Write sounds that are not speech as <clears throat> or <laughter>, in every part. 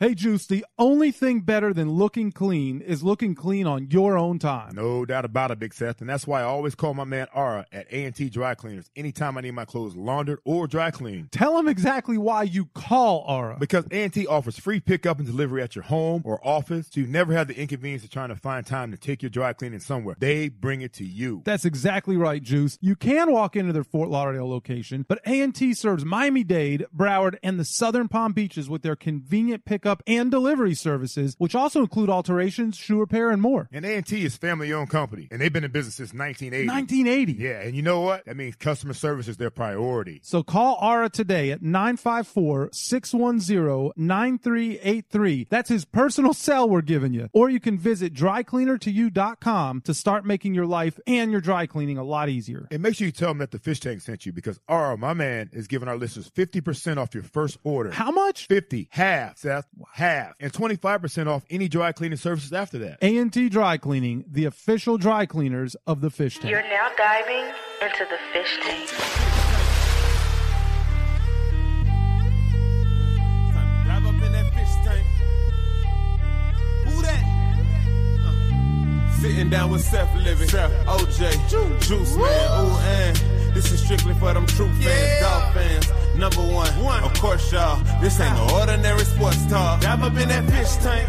Hey, Juice, the only thing better than looking clean is looking clean on your own time. No doubt about it, Big Seth. And that's why I always call my man Ara at A&T Dry Cleaners anytime I need my clothes laundered or dry cleaned. Tell him exactly why you call Ara. Because A&T offers free pickup and delivery at your home or office, so you never have the inconvenience of trying to find time to take your dry cleaning somewhere. They bring it to you. That's exactly right, Juice. You can walk into their Fort Lauderdale location, but A&T serves Miami-Dade, Broward, and the Southern Palm Beaches with their convenient pickup and delivery services, which also include alterations, shoe repair, and more. And A&T is family-owned company, and they've been in business since 1980. 1980. Yeah, and you know what? That means customer service is their priority. So call Ara today at 954-610-9383. That's his personal cell we're giving you. Or you can visit drycleanertoyou.com to start making your life and your dry cleaning a lot easier. And make sure you tell them that the fish tank sent you because Ara, my man, is giving our listeners 50% off your first order. How much? 50. Half, Seth. Half. And 25% off any dry cleaning services after that. A&T Dry Cleaning, the official dry cleaners of the fish tank. You're now diving into the fish tank. Sitting down with Seth Levitt, OJ, Juice Man, ooh, and this is strictly for them true fans, dog fans. Number one, of course, y'all. This ain't no ordinary sports talk. Dive up in that fish tank.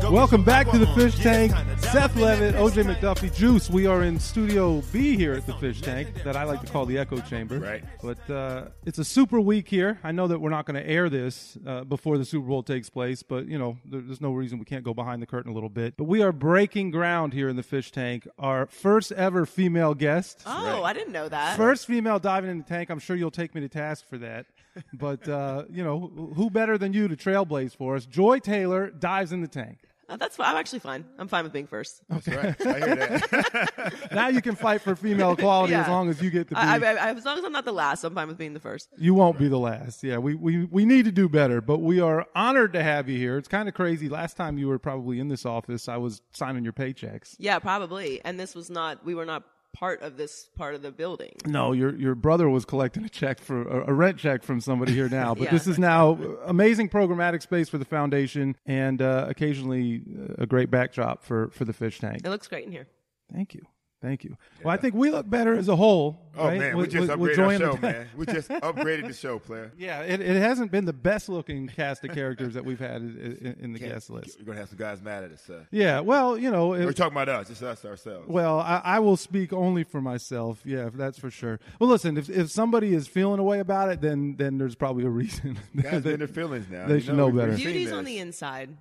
Go Welcome back to the. Fish Tank. Seth up in that Levitt, OJ. McDuffie, Juice. We are in Studio B here at the Fish Tank, that I like to call the Echo Chamber. Right. But uh, it's a super week here. I know that we're not going to air this uh, before the Super Bowl takes place, but you know, there's no reason we can't go behind the curtain a little bit. But we are breaking ground here in the Fish Tank. Our first ever female guest. Oh, I didn't know that. First female diving in the tank. I'm sure you'll take me to task for that. <laughs> But, uh, you know, who better than you to trailblaze for us? Joy Taylor dives in the tank. Uh, that's fine. I'm actually fine. I'm fine with being first. That's right. I hear that. <laughs> Now you can fight for female equality as long as you get to be. I, I, I, as long as I'm not the last, I'm fine with being the first. you won't be the last. Yeah, we, we, we need to do better, but we are honored to have you here. It's kind of crazy. Last time you were probably in this office, I was signing your paychecks. Yeah, probably. And this was not. We were not part of this part of the building. No, your your brother was collecting a check for a, a rent check from somebody here now, but <laughs> Yeah. this is now amazing programmatic space for the foundation and uh, occasionally a great backdrop for for the fish tank. It looks great in here. Thank you. Thank you. Well, I think we look better as a whole. Oh, right? man. We With- just with- with upgraded our in the show, tank. man. We just upgraded the show, player. <laughs> Yeah, it, it hasn't been the best looking cast of characters that we've had in, in, in the guest list. We're going to have some guys mad at us. Uh, Yeah, well, you know, we're talking about us, just us ourselves. well, I, I will speak only for myself. Yeah, that's for sure. Well, listen, if if somebody is feeling a way about it, then then there's probably a reason. <laughs> guys They- in their feelings now. they You should know we've better. seen Beauty's this. on the inside.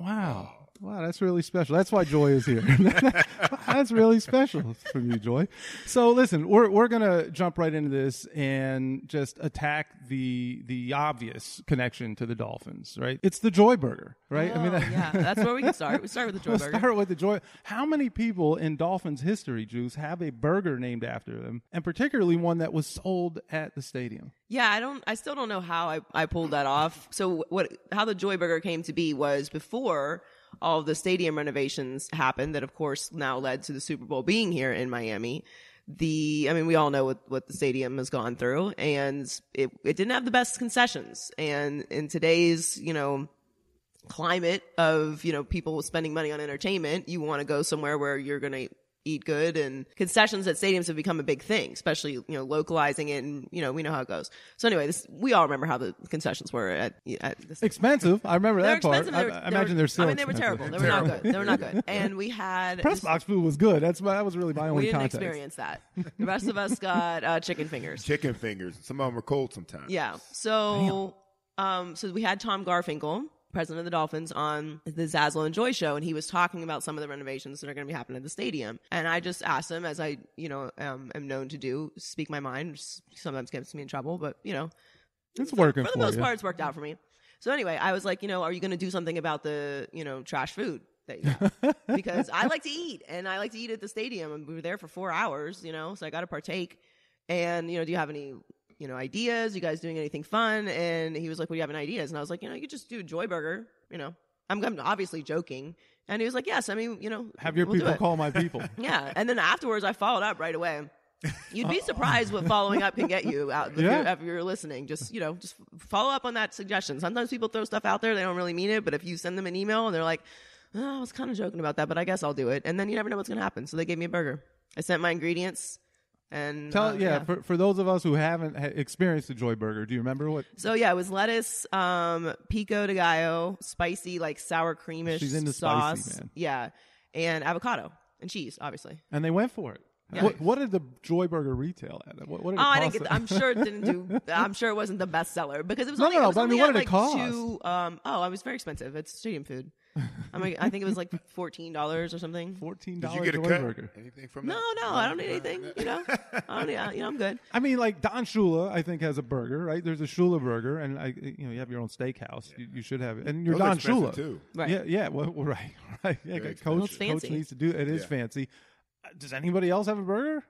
Wow. Wow, that's really special. That's why Joy is here. <laughs> that's really special from you, Joy. So listen, we're we're gonna jump right into this and just attack the the obvious connection to the Dolphins, right? It's the Joy Burger, right? Oh, yeah, <laughs> that's where we can start. We start with the Joy Let's Burger. start with the joy. How many people in Dolphins history, Juice, have a burger named after them, and particularly one that was sold at the stadium? Yeah, I don't. I still don't know how I, I pulled that off. So what? How the Joy Burger came to be was before all the stadium renovations happened. That of course now led to the Super Bowl being here in Miami. The I mean, we all know what what the stadium has gone through, and it it didn't have the best concessions. And in today's you know climate of you know people spending money on entertainment, you want to go somewhere where you're going to eat good and concessions at stadiums have become a big thing, especially you know localizing it and you know we know how it goes. So anyway, this we all remember how the concessions were at, at this. Expensive. I remember They're that part. expensive. I, They were- I they were- imagine they're still. I mean, they were expensive. terrible. They were not good. They were not good. <laughs> And we had Press box food was good. That's my, that was really my We only didn't context. experience that. The rest of us <laughs> got uh, chicken fingers. Chicken fingers. Some of them are cold sometimes. Yeah. So, um, so we had Tom Garfinkel, president of the Dolphins, on the Zaslow and Joy show, and he was talking about some of the renovations that are going to be happening at the stadium. And I just asked him, as I, you know, um, am known to do, speak my mind. which Sometimes gets me in trouble, but you know, It's working for for, the most part, it's worked out for me. So anyway, I was like, you know, are you going to do something about the, you know, trash food? That you got? <laughs> because I like to eat, and I like to eat at the stadium, and we were there for four hours, you know, so I got to partake. And you know, do you have any, you know, ideas? You guys doing anything fun? And he was like, "What do you have any ideas?" And I was like, "You know, you could just do a Joy Burger, you know." I'm, I'm obviously joking, and he was like, "Yes, I mean, you know, Have your we'll people call my <laughs> people. Yeah, and then afterwards, I followed up right away. You'd be <laughs> surprised what following up can get you out if, Yeah. you're, if you're listening. Just you know, just follow up on that suggestion. Sometimes people throw stuff out there they don't really mean it, but if you send them an email and they're like, oh, "I was kind of joking about that, but I guess I'll do it," and then you never know what's going to happen. So they gave me a burger. I sent my ingredients, and Tell uh, yeah, For, for those of us who haven't ha- experienced the Joy Burger, do you remember what? So yeah, it was lettuce, um, pico de gallo, spicy like sour creamish She's into sauce. spicy, man. Yeah, and avocado and cheese, obviously. And they went for it. What, what did the Joy Burger retail at? What, what did it Oh, I didn't get. I'm sure it didn't do. <laughs> I'm sure it wasn't the bestseller because it was No, only. no, no, it but I mean, what at, did it like cost? Two, um. Oh, it was very expensive. It's stadium food. I mean, I think it was like fourteen dollars or something. Fourteen Did dollars you get a Joy cut? Burger. Anything from No, that? no, I don't need anything. You know, I don't need. I- You know, I'm good. I mean, like Don Shula, I think has a burger, right? There's a Shula burger, and I, you know, you have your own steakhouse. You, you should have it, and you're Those are Don expensive, Shula too. Right. Yeah, yeah, well, well, right, <laughs> right. Yeah, Very coach, Well, it's coach fancy. needs to do. It is Yeah. fancy. Uh, Does anybody else have a burger?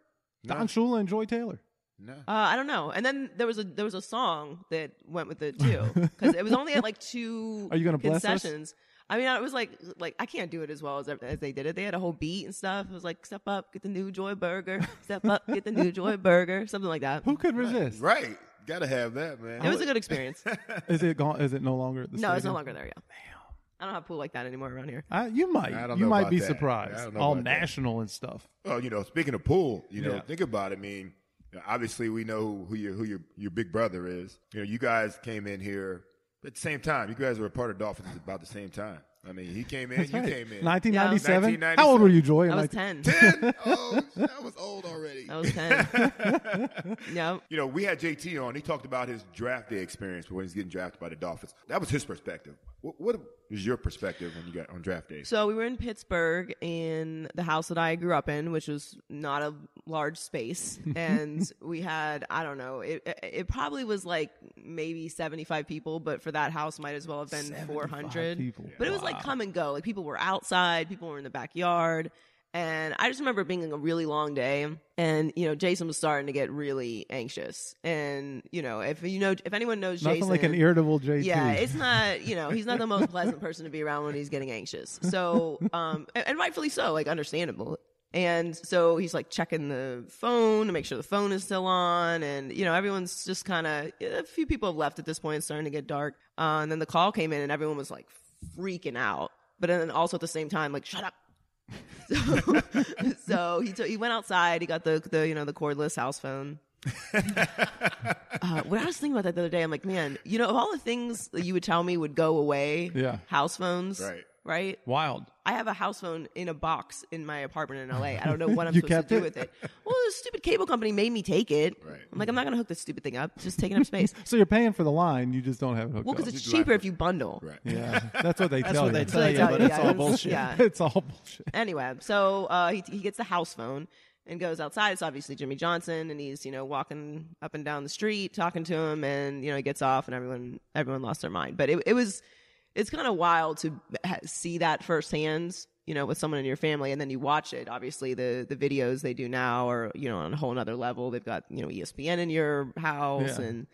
Don Shula and Joy Taylor. No. Uh, I don't know. And then there was a there was a song that went with it too because it was only at like two. <laughs> Are you gonna bless us? concessions. I mean, I was like, like I can't do it as well as as they did it. They had a whole beat and stuff. It was like, step up, get the new Joy Burger. Step up, get the new Joy Burger. Something like that. Who could resist? Right. Gotta have that, man. It was a good experience. <laughs> Is it gone? Is it no longer at the? no, it's no longer there. Yeah. Damn. I don't have a pool like that anymore around here. Uh, you might. I don't You might be that. surprised. I don't know All about that. national and stuff. Well, you know, speaking of pool, you know, Yeah. think about it. I mean, obviously we know who your who your your big brother is. You know, you guys came in here at the same time. You guys were a part of Dolphins at about the same time. I mean, he came in, you came in. 1997. 1997. How old were you, Joy? I was 19 ten. Ten? <laughs> Oh, I was old already. I was ten. <laughs> yeah. You know, we had JT on. He talked about his draft day experience when he's getting drafted by the Dolphins. That was his perspective. What, what was your perspective when you got on draft day? So we were in Pittsburgh in the house that I grew up in, which was not a large space, <laughs> and we had I don't know, it it- it probably was like maybe seventy five people, but for that house might as well have been four hundred people. But it was like come and go, like people were outside, people were in the backyard. And I just remember being a really long day, and you know Jason was starting to get really anxious. And you know if you know if anyone knows Nothing Jason, like an irritable JT. yeah, it's not, you know, he's not the most pleasant person to be around when he's getting anxious. So, um, and, and rightfully so, like understandable. And so he's like checking the phone to make sure the phone is still on. And, you know, everyone's just kind of, a few people have left at this point. It's starting to get dark. Uh, and then the call came in and everyone was like freaking out. But then also at the same time, like, shut up. <laughs> So, <laughs> so he took, he went outside. He got the, the, you know, the cordless house phone. <laughs> uh, when I was thinking about that the other day, I'm like, man, you know, of all the things that you would tell me would go away, Yeah. house phones, Right. Right? Wild. I have a house phone in a box in my apartment in LA. I don't know <laughs> what I'm You supposed to do it? with it. Well, the stupid cable company made me take it. Right. I'm like, I'm not going to hook this stupid thing up. It's just taking up <laughs> space. So you're paying for the line, you just don't have it hooked well, up. because it's cheaper if you bundle. Right. yeah, <laughs> that's what they That's tell what you. they So tell they you, tell but you, it's yeah, all it's- bullshit. Yeah. it's all bullshit. Anyway, so uh, he he gets the house phone and goes outside. It's obviously Jimmy Johnson, and he's you know walking up and down the street talking to him, and you know he gets off, and everyone everyone lost their mind. But it it was it's kind of wild to ha- see that firsthand. You know, with someone in your family, and then you watch it. Obviously, the the videos they do now are you know on a whole other level. They've got you know ESPN in your house, Yeah. and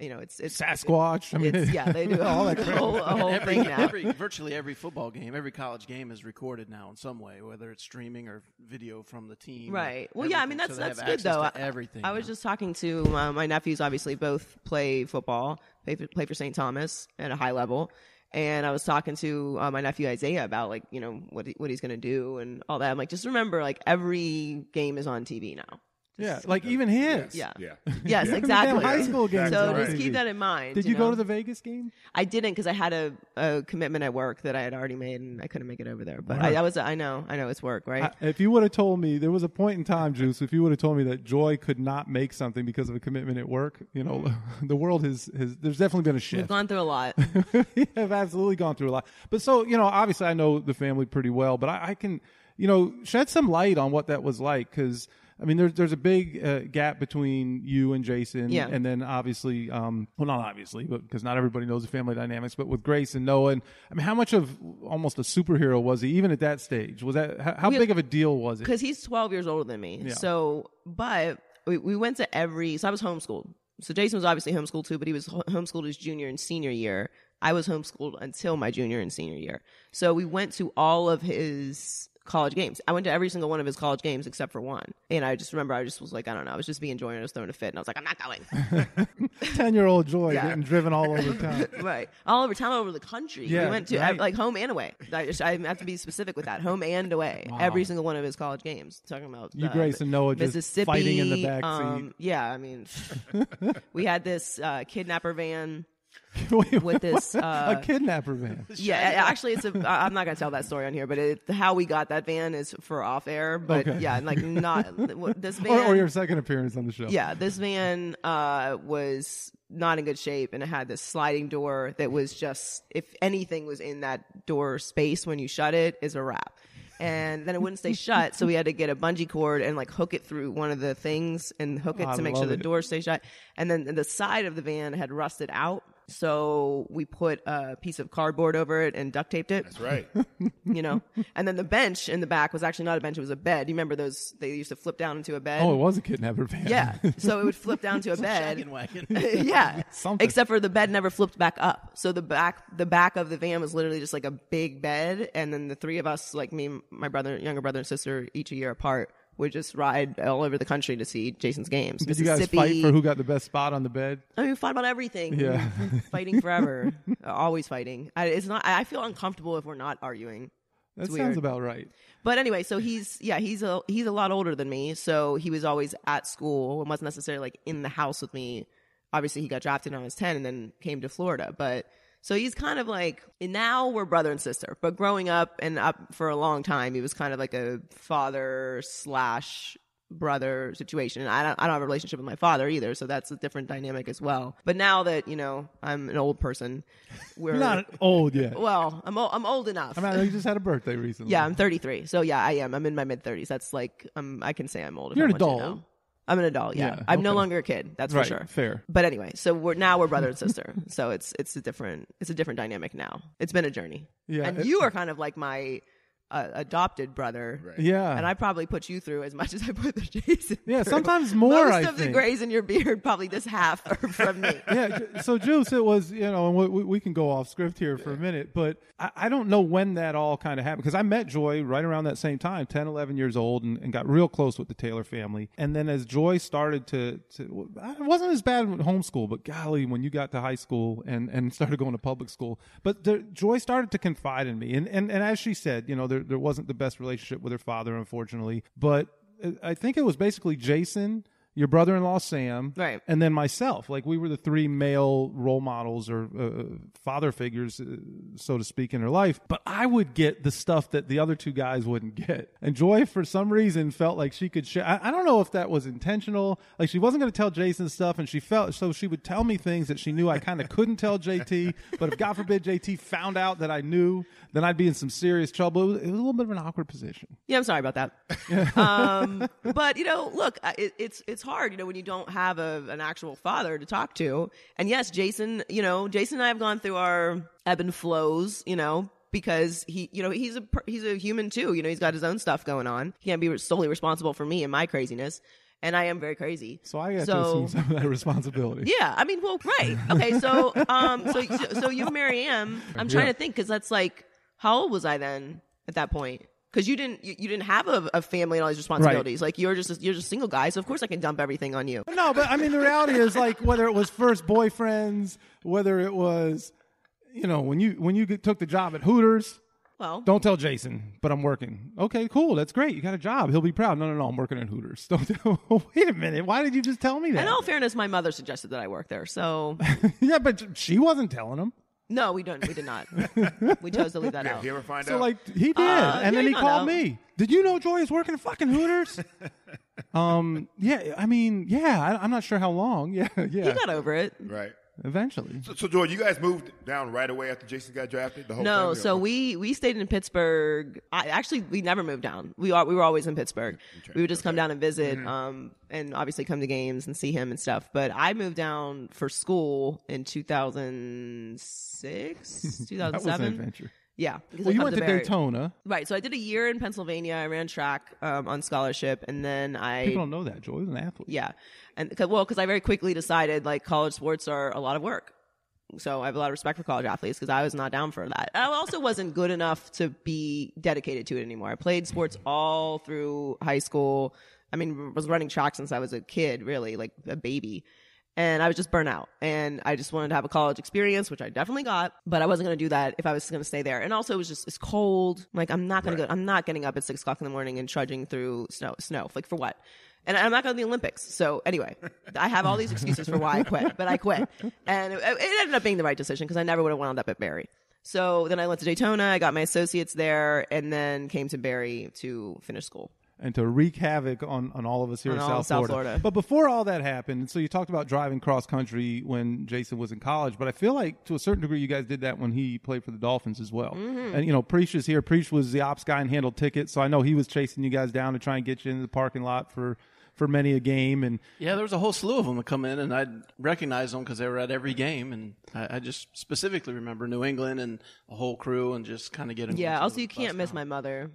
you know it's it's Sasquatch. I mean, It's, yeah, they do all that crap. <laughs> whole, a whole every, thing now. every virtually every football game, every college game is recorded now in some way, whether it's streaming or video from the team. Right. Well, yeah. I mean, that's So that's good though. access to I- everything. I was just talking to uh, my nephews. Obviously, both play football, play for, play for St. Thomas at a high level. And I was talking to uh, my nephew Isaiah about like you know what he, what he's gonna do and all that. I'm like, just remember, like every game is on TV now. Yeah, like even his. Yeah. Yeah. <laughs> Yes, exactly. high school games So are on just keep that in mind. Did you, go know? to the Vegas game? I didn't because I had a, a commitment at work that I had already made and I couldn't make it over there. But I, I was I know I know it's work right. I, if you would have told me there was a point in time, Juice, if you would have told me that Joy could not make something because of a commitment at work, you know, <laughs> the world has, has there's definitely been a We've shift. gone through a lot. <laughs> we have absolutely gone through a lot. But so, you know, obviously I know the family pretty well, but I, I can, you know, shed some light on what that was like because. I mean, there's there's a big uh, gap between you and Jason, Yeah. and then obviously, um, well, not obviously, but because not everybody knows the family dynamics. But with Grace and Noah, and I mean, how much of almost a superhero was he, even at that stage? Was that how, how We- big of a deal was it? because he's 12 years older than me. Yeah. So, but we, we went to every, so I was homeschooled. So Jason was obviously homeschooled too, but he was homeschooled his junior and senior year. I was homeschooled until my junior and senior year. So we went to all of his college games. I went to every single one of his college games except for one. And I just remember I just was like, I don't know, I was just being Joy and I was throwing a fit and I was like, I'm not going. <laughs> Ten year old Joy Yeah. getting driven all over town. <laughs> right. All over town, all over the country. Yeah, we went to right. like home and away. I, just, I have to be specific with that. Home and away. Every single one of his college games. Talking about You, uh, Grace, and Noah just Mississippi. fighting in the back um, yeah, I mean, <laughs> we had this uh, kidnapper van <laughs> seat with this. Uh, a kidnapper van. <laughs> yeah, actually, it's a. I'm not gonna tell that story on here, but it, how we got that van is for off air. But Okay. yeah, like not <laughs> this van. Or, or your second appearance on the show. Yeah, this van uh, was not in good shape, and it had this sliding door that was just if anything was in that door space when you shut it is a wrap. And then it wouldn't stay shut, so we had to get a bungee cord and like hook it through one of the things and hook it I to make sure love the it. door stays shut. And then the side of the van had rusted out, so we put a piece of cardboard over it and duct taped it That's right. <laughs> you know. and then the bench in the back was actually not a bench; it was a bed. You remember those? They used to flip down into a bed. Oh, it was a kidnapper van. yeah. <laughs> So it would flip down to a Shaggin' bed. wagon. <laughs> yeah. Something. Except for the bed never flipped back up. So the back the back of the van was literally just like a big bed, and then the three of us, like me, my brother, younger brother, and sister, each a year apart. Would just ride all over the country to see Jason's games. Did you guys fight for who got the best spot on the bed? I mean, we fought about everything. Yeah. <laughs> fighting forever, <laughs> always fighting. I, it's not. I feel uncomfortable if we're not arguing. That It's sounds weird. about right. But anyway, so he's yeah, he's a he's a lot older than me, so he was always at school and wasn't necessarily like in the house with me. Obviously, he got drafted when I was ten and then came to Florida. But so he's kind of like and now we're brother and sister. But growing up and up for a long time, he was kind of like a father slash brother situation. And I don't I don't have a relationship with my father either, so that's a different dynamic as well. But now that you know I'm an old person, <laughs> we're You're not old yet. well. I'm o- I'm old enough. I mean, you just had a <laughs> birthday recently. Yeah, I'm 33. So yeah, I am. I'm in my mid 30s. That's like um, I can say I'm old. If You're I an want to adult. know. I'm an adult. Yeah, Yeah, I'm no longer a kid. That's right. for sure. Fair. But anyway, so we're now we're brother and sister. <laughs> so it's it's a different it's a different dynamic now. It's been a journey. Yeah, and you are kind of like my uh, adopted brother. Right. Yeah. And I probably put you through as much as I put the Jason. Yeah, through. sometimes more, Most I of the grays in your beard, probably this half are from me. <laughs> yeah. So Juice, it was you know, and we- we, we can go off script here for a minute, but I, I don't know when that all kind of happened because I met Joy right around that same time, 10, 11 years old, and, and got real close with the Taylor family. And then as Joy started to, to it wasn't as bad with homeschool, but golly, when you got to high school and, and started going to public school, but the, Joy started to confide in me, and, and and as she said, you know, there there wasn't the best relationship with her father, unfortunately, but uh, I think it was basically Jason. Your brother-in-law Sam, Right. and then myself. Like we were the three male role models or uh, father figures uh, so to speak in her life. But i would get the stuff that the other two guys wouldn't get. And joy for some reason felt like she could share I, I don't know if that was intentional. Like she wasn't going to tell jason stuff and she felt so she would tell me things that she knew i kind of couldn't tell jt but if god forbid jt found out that i knew then i'd be in some serious trouble. It was, it was a little bit of an awkward position. Yeah, I'm sorry about that. <laughs> um, but you know, look, it, it's it's hard, you know, when you don't have a, an actual father to talk to. And yes, Jason, you know, Jason and I have gone through our ebb and flows, you know, because he, you know, he's a he's a human too. You know, he's got his own stuff going on. He can't be solely responsible for me and my craziness. And I am very crazy. so i got to So- assume some of that responsibility Yeah, I mean, well, right. Okay, so um, so so you marry him. I'm trying Yeah. to think because that's like, how old was I then at that point? Because you didn't you, you didn't have a, a family and all these responsibilities. Like you're just a, you're just a single guy, so of course I can dump everything on you. No, but I mean, the reality is like whether it was first boyfriends, whether it was, you know, when you when you took the job at Hooters. Well, Don't tell Jason, but I'm working. Okay, cool. That's great. You got a job. He'll be proud. No, no, no. I'm working at Hooters. <laughs> Don't. Tell, <laughs> wait a minute. Why did you just tell me that? in all fairness, my mother suggested that I work there, so <laughs> yeah, but she wasn't telling him. No, we don't. We did not. we chose to leave that Yeah, out. you ever find So out? like he did, Uh, and yeah, then he no, called no. me. Did you know Joy is working at fucking Hooters? <laughs> um. Yeah. I mean, yeah. I, I'm not sure how long. <laughs> Yeah. Yeah. He got over it. right. Eventually. So, so George, you guys moved down right away after Jason got drafted. The whole No, family? so Or- we we stayed in Pittsburgh. I actually we never moved down. We are we were always in Pittsburgh. We would just come down and visit, Mm-hmm. um, and obviously come to games and see him and stuff. But I moved down for school in 2006, <laughs> That was an 2007. adventure. Yeah, Well, I you went to Barry. Daytona. Right, so I did a year in Pennsylvania. I ran track um, on scholarship, and then I People don't know that Joy was an athlete. yeah, and cause, well, because I very quickly decided like college sports are a lot of work. So I have a lot of respect for college athletes because I was not down for that. I also wasn't good enough to be dedicated to it anymore. I played sports all through high school. I mean, was running track since I was a kid, really, like a baby. And I was just burnt out. And I just wanted to have a college experience, which I definitely got, but I wasn't going to do that if I was going to stay there. And also, it was just, it's cold. Like, I'm not going to go, I'm not getting up at six o'clock in the morning and trudging through snow, snow. Like, for what? And I'm not going to the Olympics. So anyway, I have all these excuses for why I quit, but I quit. And it, it ended up being the right decision because I never would have wound up at Barry. So then I went to Daytona, I got my associates there, and then came to Barry to finish school. and to wreak havoc on, on all of us here On in South, South Florida. Florida. But before all that happened, so you talked about driving cross country when Jason was in college, but I feel like to a certain degree you guys did that when he played for the Dolphins as well. Mm-hmm. And you know, Preach is here. Preach was the ops guy and handled tickets, so I know he was chasing you guys down to try and get you into the parking lot for for many a game. And Yeah, there was a whole slew of them that come in, and I'd recognize them because they were at every game. And I, I just specifically remember New England and the whole crew, and just kind of getting. Yeah. Also, you can't miss now. my mother.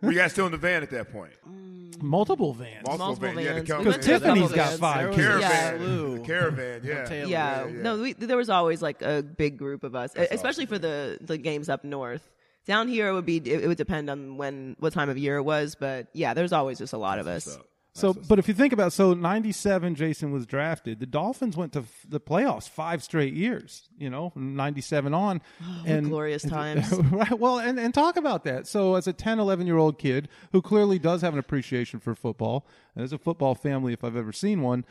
Were you guys still in the van at that point? Mm. multiple vans. Multiple, Multiple vans. You had to vans. come We Because went to in. Tiffany's double got vans. five was kids. Caravan. slew. The caravan, yeah. Yeah. yeah, yeah. No, we, there was always like a big group of us, especially for the the games up north. Down here, it would be it, it would depend on when what time of year it was, but yeah, there's always just a lot of us. So, but if you think about, so '97, Jason was drafted. The Dolphins went to f- the playoffs five straight years. You know, '97 on, <gasps> and glorious <laughs> times. right? Well, and and talk about that. So, as a 10, 11 year old kid who clearly does have an appreciation for football, and as a football family, if I've ever seen one,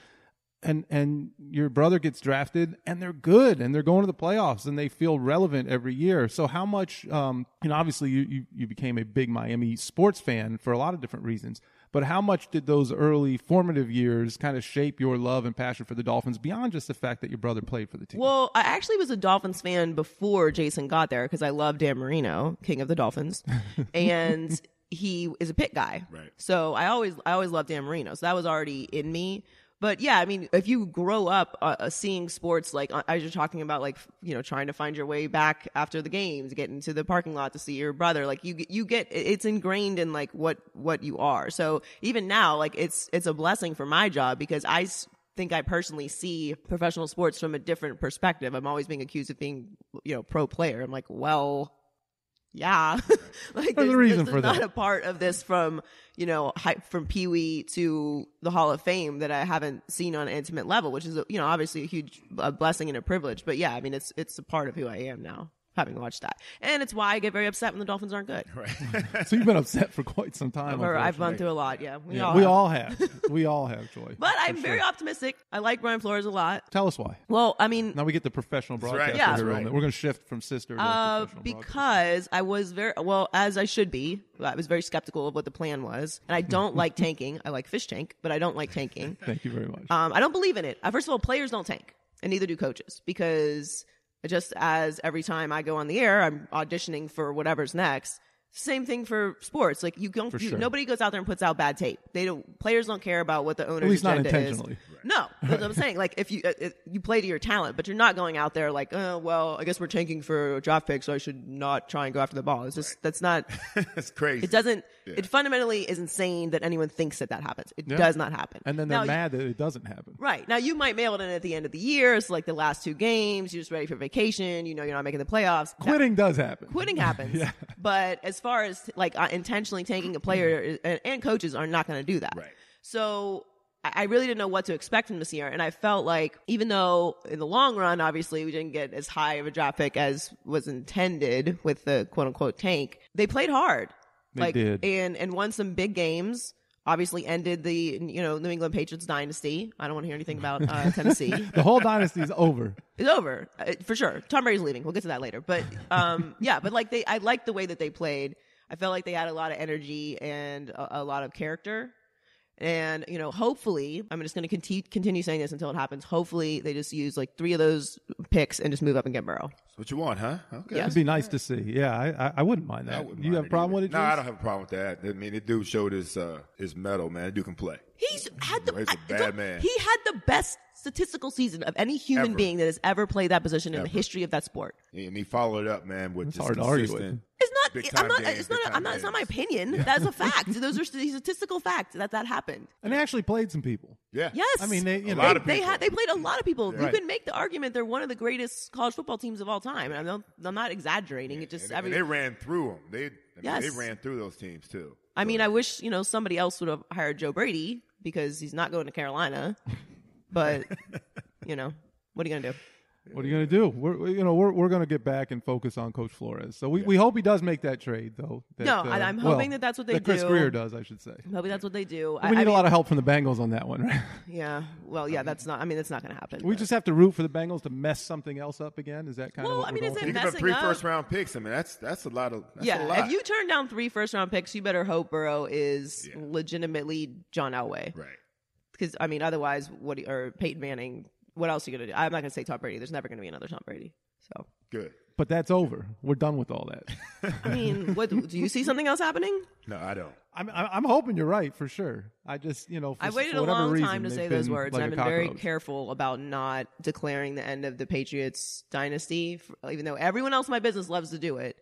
and and your brother gets drafted and they're good and they're going to the playoffs and they feel relevant every year. So how much um you know obviously you you, you became a big Miami sports fan for a lot of different reasons. But how much did those early formative years kind of shape your love and passion for the Dolphins beyond just the fact that your brother played for the team? Well, I actually was a Dolphins fan before Jason got there because I love Dan Marino, king of the Dolphins, <laughs> and he is a pit guy. Right. So I always I always loved Dan Marino. So that was already in me. But yeah, I mean, if you grow up uh, uh, seeing sports like uh, as you're talking about, like you know, trying to find your way back after the games, getting to the parking lot to see your brother, like you you get it's ingrained in like what what you are. So even now, like it's it's a blessing for my job because I think I personally see professional sports from a different perspective. I'm always being accused of being, you know, pro player. I'm like, well, yeah, <laughs> like There's a reason there's for not that. a part of this from you know from Pee Wee to the Hall of Fame that I haven't seen on an intimate level, which is you know obviously a huge a blessing and a privilege. But yeah, I mean it's it's a part of who I am now. Having watched that, and it's why I get very upset when the Dolphins aren't good. Right. <laughs> so you've been upset for quite some time. Or I've gone through a lot. Yeah, we Yeah, all. we have. all have. <laughs> We all have joy. But I'm very optimistic. I like Brian Flores a lot. Tell us why. Well, I mean, Now we get the professional right. Yeah. here on That's that. right. We're going to shift from sister to Uh, professional broadcaster. because I was very well as I should be. I was very skeptical of what the plan was, and I don't like <laughs> tanking. I like fish tank, but I don't like tanking. Thank you very much. Um, I don't believe in it. Uh, first of all, players don't tank, and neither do coaches, because just as every time I go on the air, I'm auditioning for whatever's next. Same thing for sports. Like you don't, you, sure. nobody goes out there and puts out bad tape. They don't. Players don't care about what the owner's At least not intentionally. Is. No, that's what I'm saying. Like if you uh, uh, you play to your talent, but you're not going out there like, oh well, I guess we're tanking for a draft pick, so I should not try and go after the ball. It's just that's not. <laughs> That's crazy. It doesn't. It fundamentally is insane that anyone thinks that that happens. It Yeah. does not happen. and then they're Now, mad that it doesn't happen. Right. Now you might mail it in at the end of the year. It's like the last two games. You're just ready for vacation. You know you're not making the playoffs. Quitting does happen. quitting happens. <laughs> yeah. But as far as like uh, intentionally tanking a player and, and coaches are not going to do that. Right. So I really didn't know what to expect from this year. And I felt like even though in the long run, obviously we didn't get as high of a draft pick as was intended with the quote unquote tank, they played hard. They like, did. And, and won some big games. Obviously ended the, you know, New England Patriots dynasty. I don't want to hear anything about uh, <laughs> Tennessee. The whole dynasty is over. It's over uh, for sure. Tom Brady's leaving. We'll get to that later. But um, <laughs> yeah, but like they, I liked the way that they played. I felt like they had a lot of energy and a, a lot of character. And you know, hopefully, I'm just going to continue continue saying this until it happens. Hopefully, they just use like three of those picks and just move up and get Burrow. That's what you want, huh? Okay. Yeah. It'd be nice to see. Yeah, I, I, I wouldn't mind that. wouldn't you mind have a problem either. with it? No, Jace? I don't have a problem with that. I mean, the dude showed his uh, his mettle, man. The dude can play. He's had the He's a I- bad don't- man. He had the best statistical season of any human Ever. being that has ever played that position in the history of that sport. And he followed up, man, with It's just hard to argue with consistent. him. It's not big I'm not. games, it's big not. time I'm not. It's not my games. opinion. That's a <laughs> fact. Those are statistical facts that that happened. And they actually played some people. Yeah. Yes. I mean, they, you A know, lot they, of they people. had they played a lot of people. You Right. can make the argument they're one of the greatest college football teams of all time, and I'm not, I'm not exaggerating. It just And, every. and they ran through them. They, I mean, Yes. they ran through those teams too. I mean, I wish you know somebody else would have hired Joe Brady because he's not going to Carolina. But <laughs> you know, what are you gonna do? What are you going to do? We're you know we're we're going to get back and focus on Coach Flores. So we, we hope he does make that trade though. That, No, I- uh, I'm hoping that that's what they that Chris do. Grier does, I should say. Maybe that's what they do. We need a lot of help from the Bengals on that one, right? <laughs> Yeah. Well, yeah. That's not. I mean, that's not going to happen. We but- just have to root for the Bengals to mess something else up again. Is that kind Well, of what I mean, we're is going it You give up messing three up. first round picks. I mean, that's that's a lot of. That's a yeah. lot. If you turn down three first round picks, you better hope Burrow is Yeah. legitimately John Elway. right. Because I mean, otherwise, what? you- Or Peyton Manning. What else are you going to do? I'm not going to say Tom Brady. There's never going to be another Tom Brady. So, Good. But that's over. We're done with all that. I mean, what do you see something else happening? No, I don't. I'm I'm I'm hoping you're right for sure. I just you know for, I waited for a whatever long reason, time to they've say those been words. like and a I've been very cockroach. careful about not declaring the end of the Patriots dynasty, f- even though everyone else in my business loves to do it.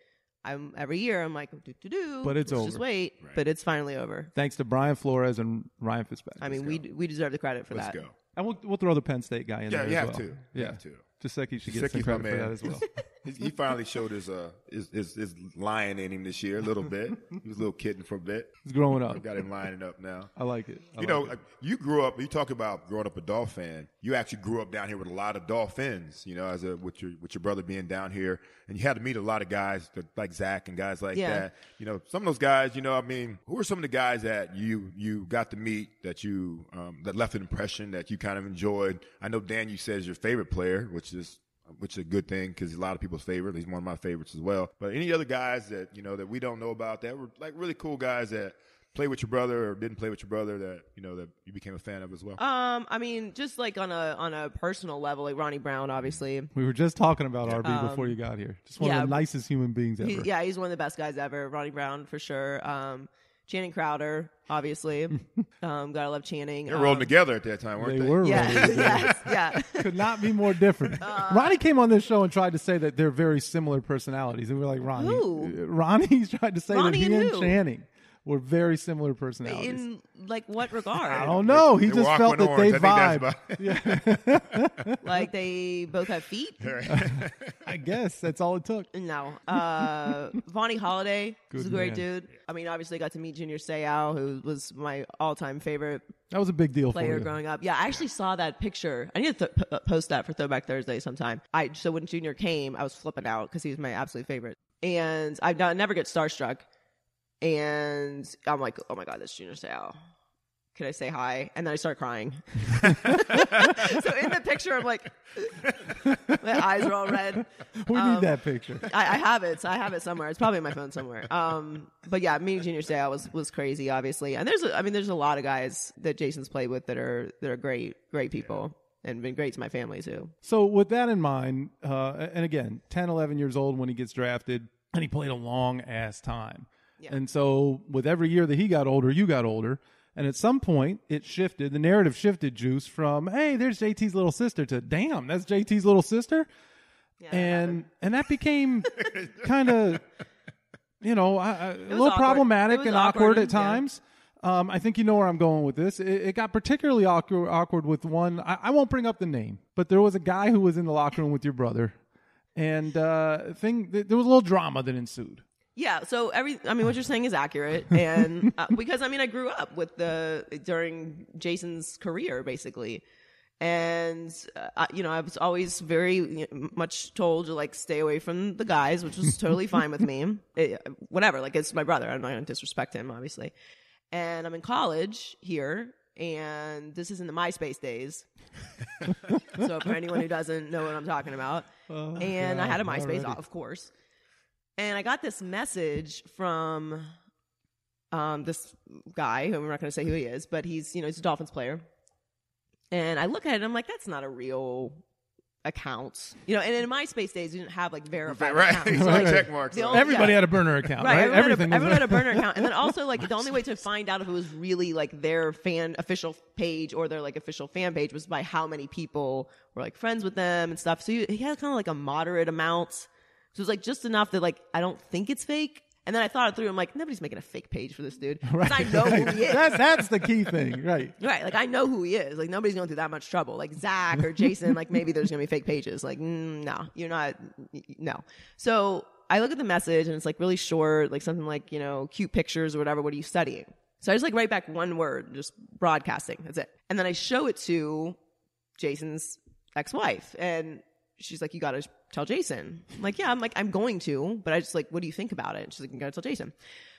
I'm every year I'm like, do do do. But it's let's Just over. wait. But it's finally over. Thanks to Brian Flores and Ryan Fitzpatrick. I mean, we we deserve the credit for Let's that. go. And we'll we'll throw the Penn State guy in Yeah, there. you as have well. to. You Yeah, have to. Just like he should get some my credit for man. that as well. <laughs> He, he finally showed his uh his, his his lion in him this year a little bit. He was a little kitten for a bit. He's growing up. Got him lining up now. I like it. I You like know, it. you grew up. You talk about growing up a Dolphin. You actually grew up down here with a lot of Dolphins. You know, as a with your with your brother being down here, and you had to meet a lot of guys that, like Zach and guys like Yeah. that. You know, some of those guys. You know, I mean, who are some of the guys that you you got to meet that you um, that left an impression that you kind of enjoyed? I know Dan, you said is your favorite player, which is which is a good thing because he's a lot of people's favorite. He's one of my favorites as well. But any other guys that you know that we don't know about that were like really cool guys that play with your brother or didn't play with your brother that you know that you became a fan of as well. Um, I mean, just like on a on a personal level, like Ronnie Brown, obviously. we were just talking about RB before you got here. Just one Um, yeah. of the nicest human beings ever. He, yeah, he's one of the best guys ever. Ronnie Brown for sure. Um, Channing Crowder, obviously. <laughs> um, gotta love Channing. they were rolling Um, together at that time, weren't They they? were Yeah, rolling <laughs> yes, yeah. could not be more different. <laughs> Uh, Ronnie came on this show and tried to say that they're very similar personalities, and we were like, Ronnie, Who? Ronnie's tried to say Ronnie that he and and? Channing were very similar personalities. In like what regard? <laughs> I don't know. He They just felt that Aqua they vibe. think that's <laughs> Like they both have feet? <laughs> I guess that's all it took. No. Uh, Vonnie Holliday was a great man. dude. I mean, obviously, I got to meet Junior Seau, who was my all-time favorite That was a big deal for player you. growing up. Yeah, I actually saw that picture. I need to th- p- post that for Throwback Thursday sometime. I so when Junior came, I was flipping out because he was my absolute favorite, and I never get starstruck. And I'm like, oh my god, that's Junior Seau. Can I say hi? And then I start crying. <laughs> so in the picture, I'm like, <laughs> my eyes are all red. We Um, need that picture. I, I have it. I have it somewhere. It's probably in my phone somewhere. Um, but yeah, meeting Junior Seau was was crazy, obviously. And there's, a, I mean, there's a lot of guys that Jason's played with that are that are great, great people, and been great to my family too. So with that in mind, uh, and again, 10, 11 years old when he gets drafted, and he played a long ass time. Yeah. And so with every year that he got older, you got older. And at some point, it shifted. The narrative shifted, Juice, from "Hey, there's JT's little sister" to "Damn, that's JT's little sister," Yeah, and and that became <laughs> kind of, you know, I- I- a little awkward. problematic and awkward, awkward, at yeah. times. Um, I think you know where I'm going with this. It, it got particularly awkward, awkward with one. I, I won't bring up the name, but there was a guy who was in the locker room with your brother, and uh, thing th- there was a little drama that ensued. Yeah. So every, I mean, what you're saying is accurate, and <laughs> uh, because I mean, I grew up with the during Jason's career, basically, and uh, you know, I was always very you know, much told to like stay away from the guys, which was totally <laughs> fine with me. It- whatever, like it's my brother. I'm not going to disrespect him, obviously. And I'm in college here, and this is in the MySpace days. <laughs> so for anyone who doesn't know what I'm talking about, and I had a MySpace, already. of course and I got this message from um, this guy who I'm not going to say who he is, but he's you know he's a Dolphins player, and I look at it and I'm like, that's not a real account, you know. And in MySpace days, you didn't have like verified right. accounts. <laughs> So, like, Check marks only- Everybody yeah. had a burner account, right? Right, everyone, Everything had, a, was everyone had a <laughs> burner account, and then also like the only way to find out if it was really like their fan official page or their like official fan page was by how many people were like friends with them and stuff. So he, he had kind of like a moderate amount, so it's like just enough that like I don't think it's fake. And then I thought it through. I'm like, nobody's making a fake page for this dude. <laughs> 'Cause I know who <laughs> he is. That's that's the key thing, right? <laughs> Right, like I know who he is. Like nobody's going through that much trouble. Like Zach or Jason, like maybe there's gonna be fake pages. Like mm, no, you're not. No. So I look at the message and it's like really short, like something like you know cute pictures or whatever. What are you studying? So I just like write back one word, just broadcasting. That's it. And then I show it to Jason's ex-wife, and she's like, "You got to tell Jason." I'm like, yeah, I'm like, I'm going to, but I just like, what do you think about it? And she's like, you got to tell Jason.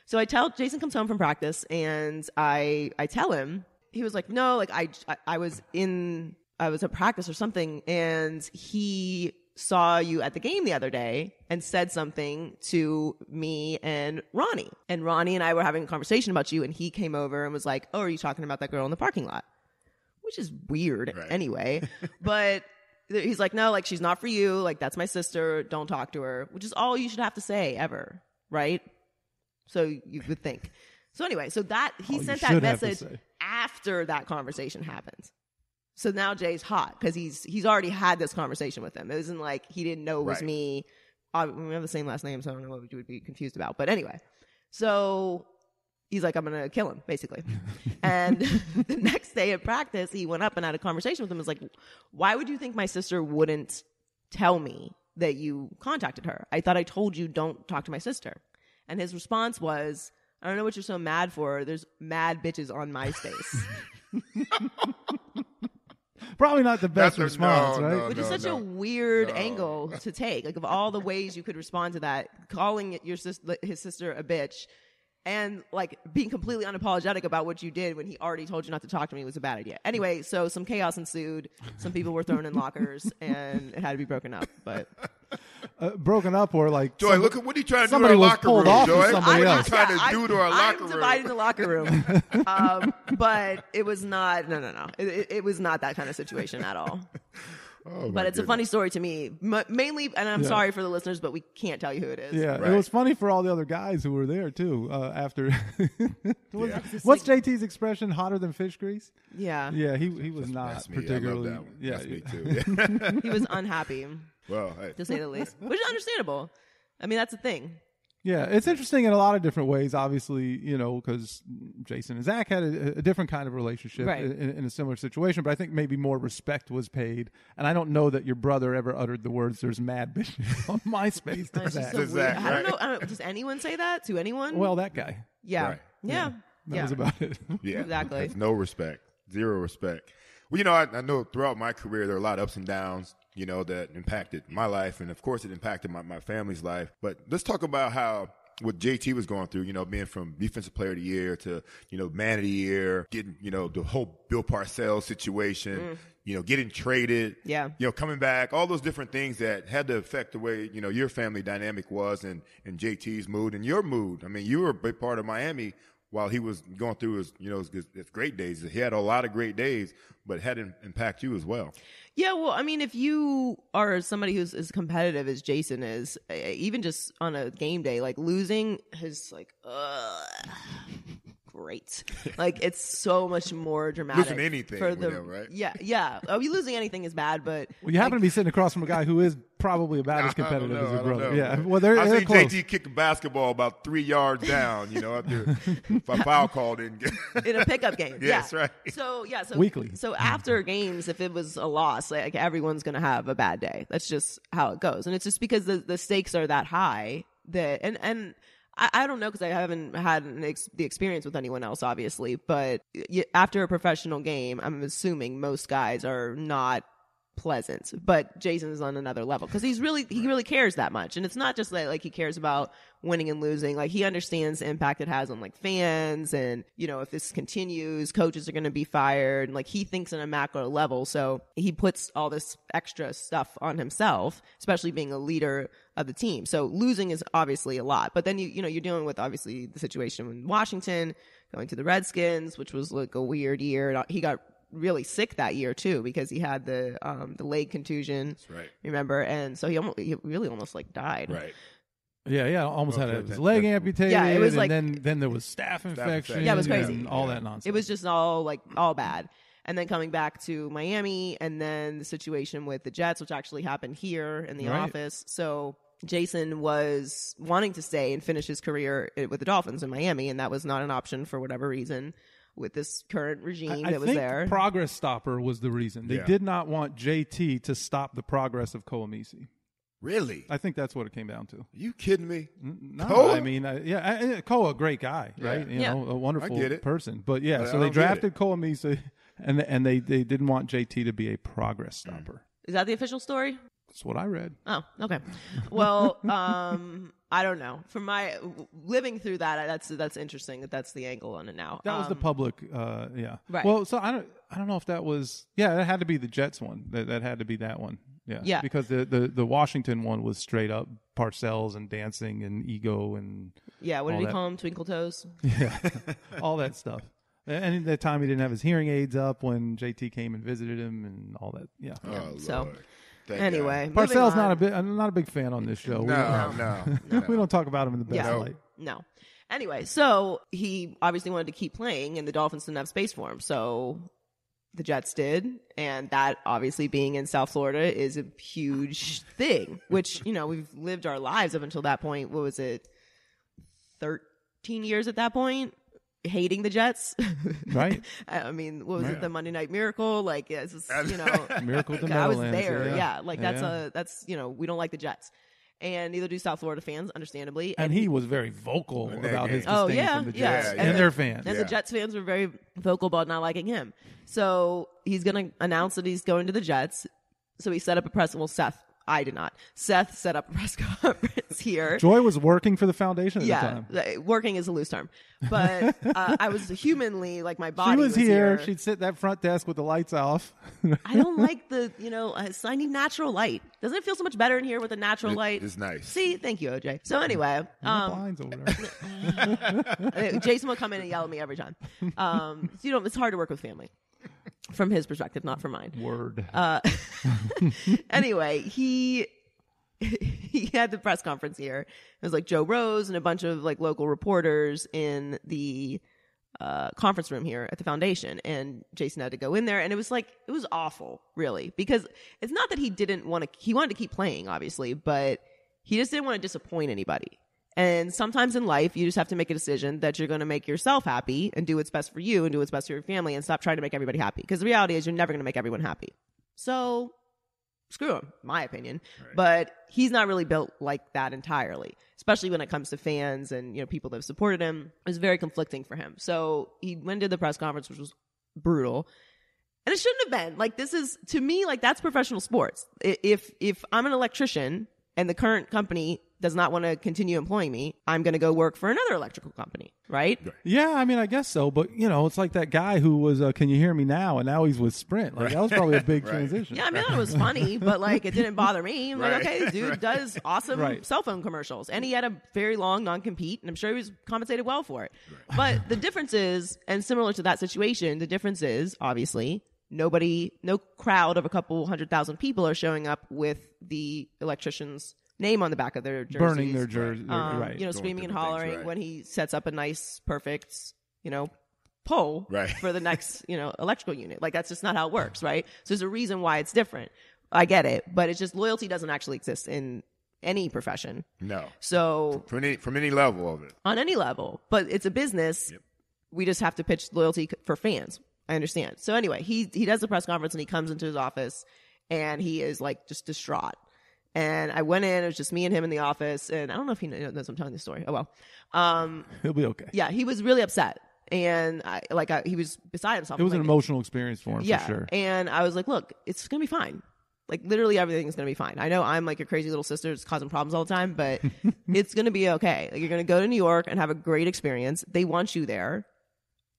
So I tell Jason comes home from practice, and I I tell him. He was like, no, like I I, I was in I was at practice or something, and he saw you at the game the other day and said something to me and Ronnie. And Ronnie and I were having a conversation about you, and he came over and was like, "Oh, are you talking about that girl in the parking lot?" Which is weird Right. anyway. but he's like, "No, like she's not for you. Like that's my sister. Don't talk to her." Which is all you should have to say ever, right? So you would think. So anyway, so that he All sent that message after that conversation happened. So now Jay's hot because he's he's already had this conversation with him. It wasn't like he didn't know it was Right. me. Uh, we have the same last name, so I don't know what you would be confused about. But anyway, so he's like, I'm gonna kill him, basically. <laughs> and <laughs> the next day at practice, he went up and had a conversation with him. Was like, why would you think my sister wouldn't tell me that you contacted her? I thought I told you don't talk to my sister. And his response was, I don't know what you're so mad for. There's mad bitches on MySpace. <laughs> Probably not the best That's a- response, no, right? no. which is such a weird angle to take. Like of all the ways you could respond to that, calling your sister, his sister a bitch, and like being completely unapologetic about what you did when he already told you not to talk to me was a bad idea. Anyway, so some chaos ensued. Some people were thrown in lockers, <laughs> and it had to be broken up. But Uh, broken up or like Joy, some- look at what are you trying to do somebody in our was locker pulled room, off Joy? somebody what are else. you trying Yeah, to do I'm- to our I'm locker room? dividing the locker room. um, but it was not. No, no, no. It, it, it was not that kind of situation at all. Oh, But it's a funny story to me, M- mainly. And I'm Yeah. sorry for the listeners, but we can't tell you who it is. Yeah, Right. it was funny for all the other guys who were there too. Uh, after, <laughs> Was- Yeah. what's JT's expression? Hotter than fish grease? Yeah. Yeah, he he was not That's me. I love particularly. that one. Yeah, That's me too. Yeah. <laughs> He was unhappy. well, hey. to say the least, which is understandable. I mean, that's the thing. Yeah, it's interesting in a lot of different ways. Obviously, you know, because Jason and Zach had a, a different kind of relationship Right. in, in a similar situation, but I think maybe more respect was paid. And I don't know that your brother ever uttered the words "There's mad bitches <laughs> on MySpace." to It's just Zach. so To weird. I don't know. I don't, does anyone say that to anyone? Well, that guy. yeah. Right. yeah, That yeah, was about it. <laughs> Yeah, Exactly. That's no respect, zero respect. Well, you know, I, I know throughout my career there are a lot of ups and downs. You know that impacted my life, and of course it impacted my, my family's life. But let's talk about how what JT was going through. You know, being from defensive player of the year to you know man of the year, getting you know the whole Bill Parcells situation. You know, getting traded. Mm. Yeah. You know, coming back, all those different things that had to affect the way, you know, your family dynamic was and, and JT's mood and your mood. I mean, you were a big part of Miami while he was going through his, you know, his, his great days. He had a lot of great days, but it had an impact you as well. Yeah, well, I mean, if you are somebody who's as competitive as Jason is, even just on a game day, like losing is like, ugh, great. like it's so much more dramatic. Losing anything for the him, right? Yeah, yeah. Oh, you losing anything is bad, but Well, you happen to be sitting across from a guy who is probably about as <laughs> competitive know, as I your brother. know. Yeah, well, they're, I they're seen close. JT kick a basketball about three yards down, you know, after a foul call didn't get. <laughs> in a pickup game. <laughs> Yeah, right. So yeah, so Weekly. So after games, if it was a loss, like everyone's gonna have a bad day. That's just how it goes, and it's just because the the stakes are that high that and and. I, I don't know because I haven't had ex- the experience with anyone else, obviously. But y- after a professional game, I'm assuming most guys are not pleasant. But jason is on another level because he's really he really cares that much, and it's not just that like he cares about winning and losing. Like he understands the impact it has on like fans, and you know if this continues, coaches are going to be fired. And like he thinks on a macro level, so he puts all this extra stuff on himself, especially being a leader of the team. So losing is obviously a lot, but then you you know you're dealing with obviously the situation in Washington, going to the Redskins, which was like a weird year. He got really sick that year too because he had the um the leg contusion. right. Remember, and so he almost he really almost like died. Right. Yeah, yeah, almost had Okay, his that- leg that's- amputated. Yeah, it was and like- then then there was staph infection. infection. Yeah, it was crazy. and all Yeah. that nonsense. It was just all like all bad. And then coming back to Miami, and then the situation with the Jets, which actually happened here in the Right. office. So Jason was wanting to stay and finish his career with the Dolphins in Miami, and that was not an option for whatever reason with this current regime I that was think there. progress stopper was the reason. They Yeah. did not want JT to stop the progress of Koa Misi. Really? I think that's what it came down to. you kidding me? No, Koa? I mean, uh, yeah, I, I- Koa, great guy, right? You Yeah. know, a wonderful I get it. person. But yeah, But so they get drafted it. And and they they didn't want JT to be a progress stopper. Is that the official story? That's what I read. Oh, okay. Well, um, I don't know. From my living through that, that's that's interesting. That that's the angle on it now. That was the Um, public, uh, yeah. Right. Well, so I don't, I don't know if that was, yeah, that had to be the Jets one. That, that had to be that one. Yeah. Yeah. Because the, the, the Washington one was straight up Parcells and dancing and ego and Yeah. What did all he that. call him? Twinkle toes. <laughs> yeah, all that stuff. And at that time, he didn't have his hearing aids up when JT came and visited him and all that. Yeah. Oh, So, Lord. Thank Anyway, moving Parcells on. not a big, I'm not a big fan on this show. God. We, No, no. don't, <laughs> we don't talk about him in the best Yeah. light. No. Anyway, so he obviously wanted to keep playing, and the Dolphins didn't have space for him. So the Jets did, and that obviously being in South Florida is a huge thing. Which you know we've lived our lives up until that point. What was it? Thirteen years at that point, hating the Jets. <laughs> Right. I mean, what was it? The Monday Night Miracle? Like, yeah, it's just, you know, <laughs> Miracle at I was there. yeah. Yeah, like that's Yeah. a that's you know we don't like the Jets, and neither do South Florida fans, understandably. And he was very vocal that about his game. Oh, disdain yeah, from the yeah. Jets Yeah, and yeah. their fans. And Yeah. the Jets fans were very vocal about not liking him. So he's going to announce that he's going to the Jets. So he set up a press. Well, Seth, I did not. Seth set up a press <laughs> conference here. Joy was working for the foundation at yeah, the time. working is a loose term, but uh, I was humanly like my She body was, here. here. She'd sit at that front desk with the lights off. <laughs> I don't like the you know uh, I need natural light. Doesn't it feel so much better in here with a natural It- light? it's nice. See, thank you, OJ. So anyway, No um, blinds over there. <laughs> Jason will come in and yell at me every time. Um, so you know, it's hard to work with family from his perspective, not from mine. Word. Uh, <laughs> anyway, he <laughs> he had the press conference here. It was like Joe Rose and a bunch of like local reporters in the uh, conference room here at the foundation, and Jason had to go in there, and it was like it was awful, really, because it's not that he didn't want to. He wanted to keep playing, obviously, but he just didn't want to disappoint anybody. And sometimes in life, you just have to make a decision that you're going to make yourself happy and do what's best for you and do what's best for your family and stop trying to make everybody happy. Because the reality is, you're never going to make everyone happy. So screw him, my opinion. But he's not really built like that entirely, especially when it comes to fans and you know people that have supported him. It was very conflicting for him. So he went to the press conference, which was brutal. And it shouldn't have been. Like this is to me like that's professional sports. If if I'm an electrician and the current company does not want to continue employing me, I'm going to go work for another electrical company, right? yeah, I mean, I guess so. But, you know, it's like that guy who was, uh, Can You Hear Me Now? And now he's with Sprint. Like, that was probably a big transition. Yeah, I mean, I thought it was funny, but like it didn't bother me. I'm like, okay, this dude does awesome Right. cell phone commercials, and he had a very long non compete, and I'm sure he was compensated well for it. But the difference is, and similar to that situation, the difference is obviously nobody, no crowd of a couple hundred thousand people are showing up with the electrician's name on the back of their jerseys, Burning their jersey. um, right. you know, Doing screaming and different things, hollering right. when he sets up a nice, perfect, you know, pole Right. for the <laughs> next, you know, electrical unit. Like that's just not how it works, right? So there's a reason why it's different. I get it, but it's just loyalty doesn't actually exist in any profession. No. So From any from any level of it. on any level, but it's a business. We just have to pitch loyalty for fans. I understand. So anyway, he he does the press conference and he comes into his office and he is like just distraught. And I went in. It was just me and him in the office, and I don't know if he knows I'm telling this story. Oh well. Um, He'll be okay. yeah, he was really upset, and I like I, he was beside himself. It was I'm an like, emotional experience for him, yeah, for sure. and I was like, look, it's gonna be fine. Like literally everything's gonna be fine. I know I'm like your crazy little sister, just causing problems all the time, but <laughs> it's gonna be okay. Like you're gonna go to New York and have a great experience. They want you there.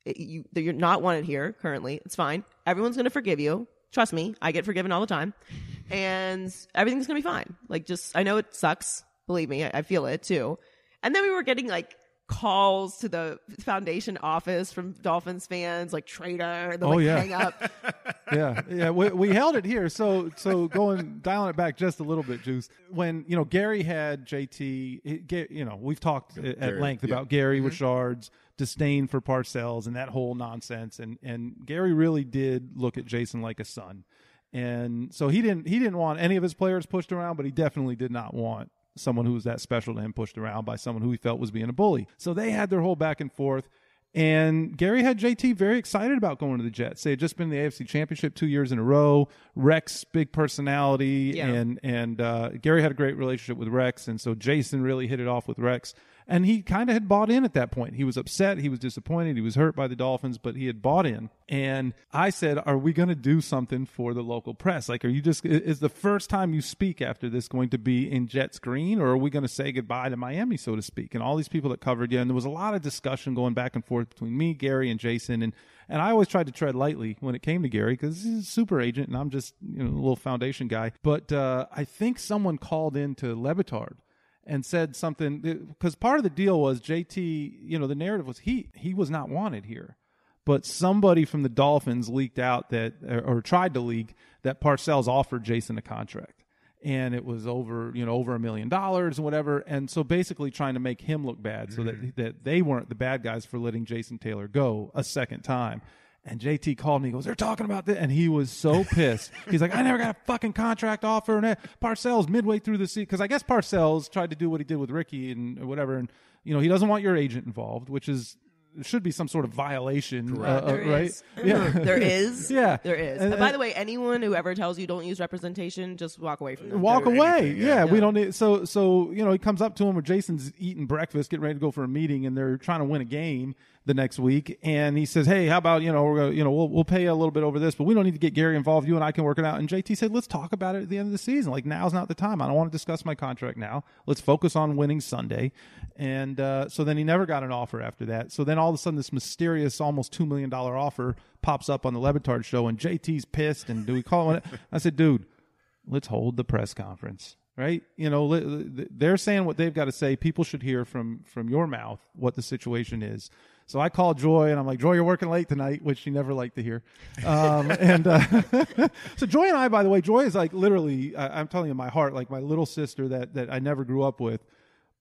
It- you you're not wanted here currently. It's fine. Everyone's gonna forgive you. Trust me, I get forgiven all the time, and everything's gonna be fine. Like just I know it sucks. Believe me, I, I feel it too. And then we were getting like calls to the foundation office from Dolphins fans, like traitor. And they'll Oh, like yeah. hang up. <laughs> <laughs> yeah, yeah. We, we held it here. So so going dialing it back just a little bit, Juice. When you know Gary had JT, it, you know we've talked at Gary, length yeah. about Gary mm-hmm. Wichard's disdain for Parcells and that whole nonsense, and and Gary really did look at Jason like a son, and so he didn't he didn't want any of his players pushed around, but he definitely did not want someone who was that special to him pushed around by someone who he felt was being a bully. So they had their whole back and forth. And Gary had JT very excited about going to the Jets. They had just been in the AFC Championship two years in a row. Rex, big personality, Yeah. and and uh, Gary had a great relationship with Rex, and so Jason really hit it off with Rex. And he kind of had bought in at that point. He was upset, he was disappointed, he was hurt by the Dolphins, but he had bought in. And I said, "Are we going to do something for the local press? Like, are you just is the first time you speak after this going to be in Jets green, or are we going to say goodbye to Miami, so to speak?" And all these people that covered you, and there was a lot of discussion going back and forth between me, Gary, and Jason, and and I always tried to tread lightly when it came to Gary because he's a super agent, and I'm just you know a little foundation guy. But uh, I think someone called in to Le Batard and said something because part of the deal was JT. You know, the narrative was he he was not wanted here, but somebody from the Dolphins leaked out that or, or tried to leak that Parcells offered Jason a contract. And it was over, you know, over a million dollars and whatever. And so basically trying to make him look bad so that, mm-hmm. that they weren't the bad guys for letting Jason Taylor go a second time. And JT called me. He goes, "They're talking about this," and he was so <laughs> pissed. He's like, "I never got a fucking contract offer." And that- Parcells midway through the season, because I guess Parcells tried to do what he did with Ricky and whatever, and you know he doesn't want your agent involved, which is should be some sort of violation, uh, uh, right? is. Yeah, there <laughs> is. Yeah. There is. And- And, by the way, anyone who ever tells you don't use representation, just walk away from them. walk They're- away. anything, Yeah, yeah. we don't need. So, so you know, he comes up to him where Jason's eating breakfast, getting ready to go for a meeting, and they're trying to win a game the next week. And he says, "Hey, how about you know, we're gonna, you know, we'll we'll pay a little bit over this, but we don't need to get Gary involved. You and I can work it out." And JT said, "Let's talk about it at the end of the season. Like now's not the time. I don't want to discuss my contract now. Let's focus on winning Sunday." And uh, so then he never got an offer after that. So then all of a sudden, this mysterious, almost two million dollar offer pops up on the Le Batard show, and JT's pissed. And do we call it? I said, "Dude." let's hold the press conference right you know they're saying what they've got to say people should hear from from your mouth what the situation is so i called joy and i'm like joy you're working late tonight which she never liked to hear. Um, <laughs> and uh, <laughs> so joy and i by the way joy is like literally I, i'm telling you my heart like my little sister that that i never grew up with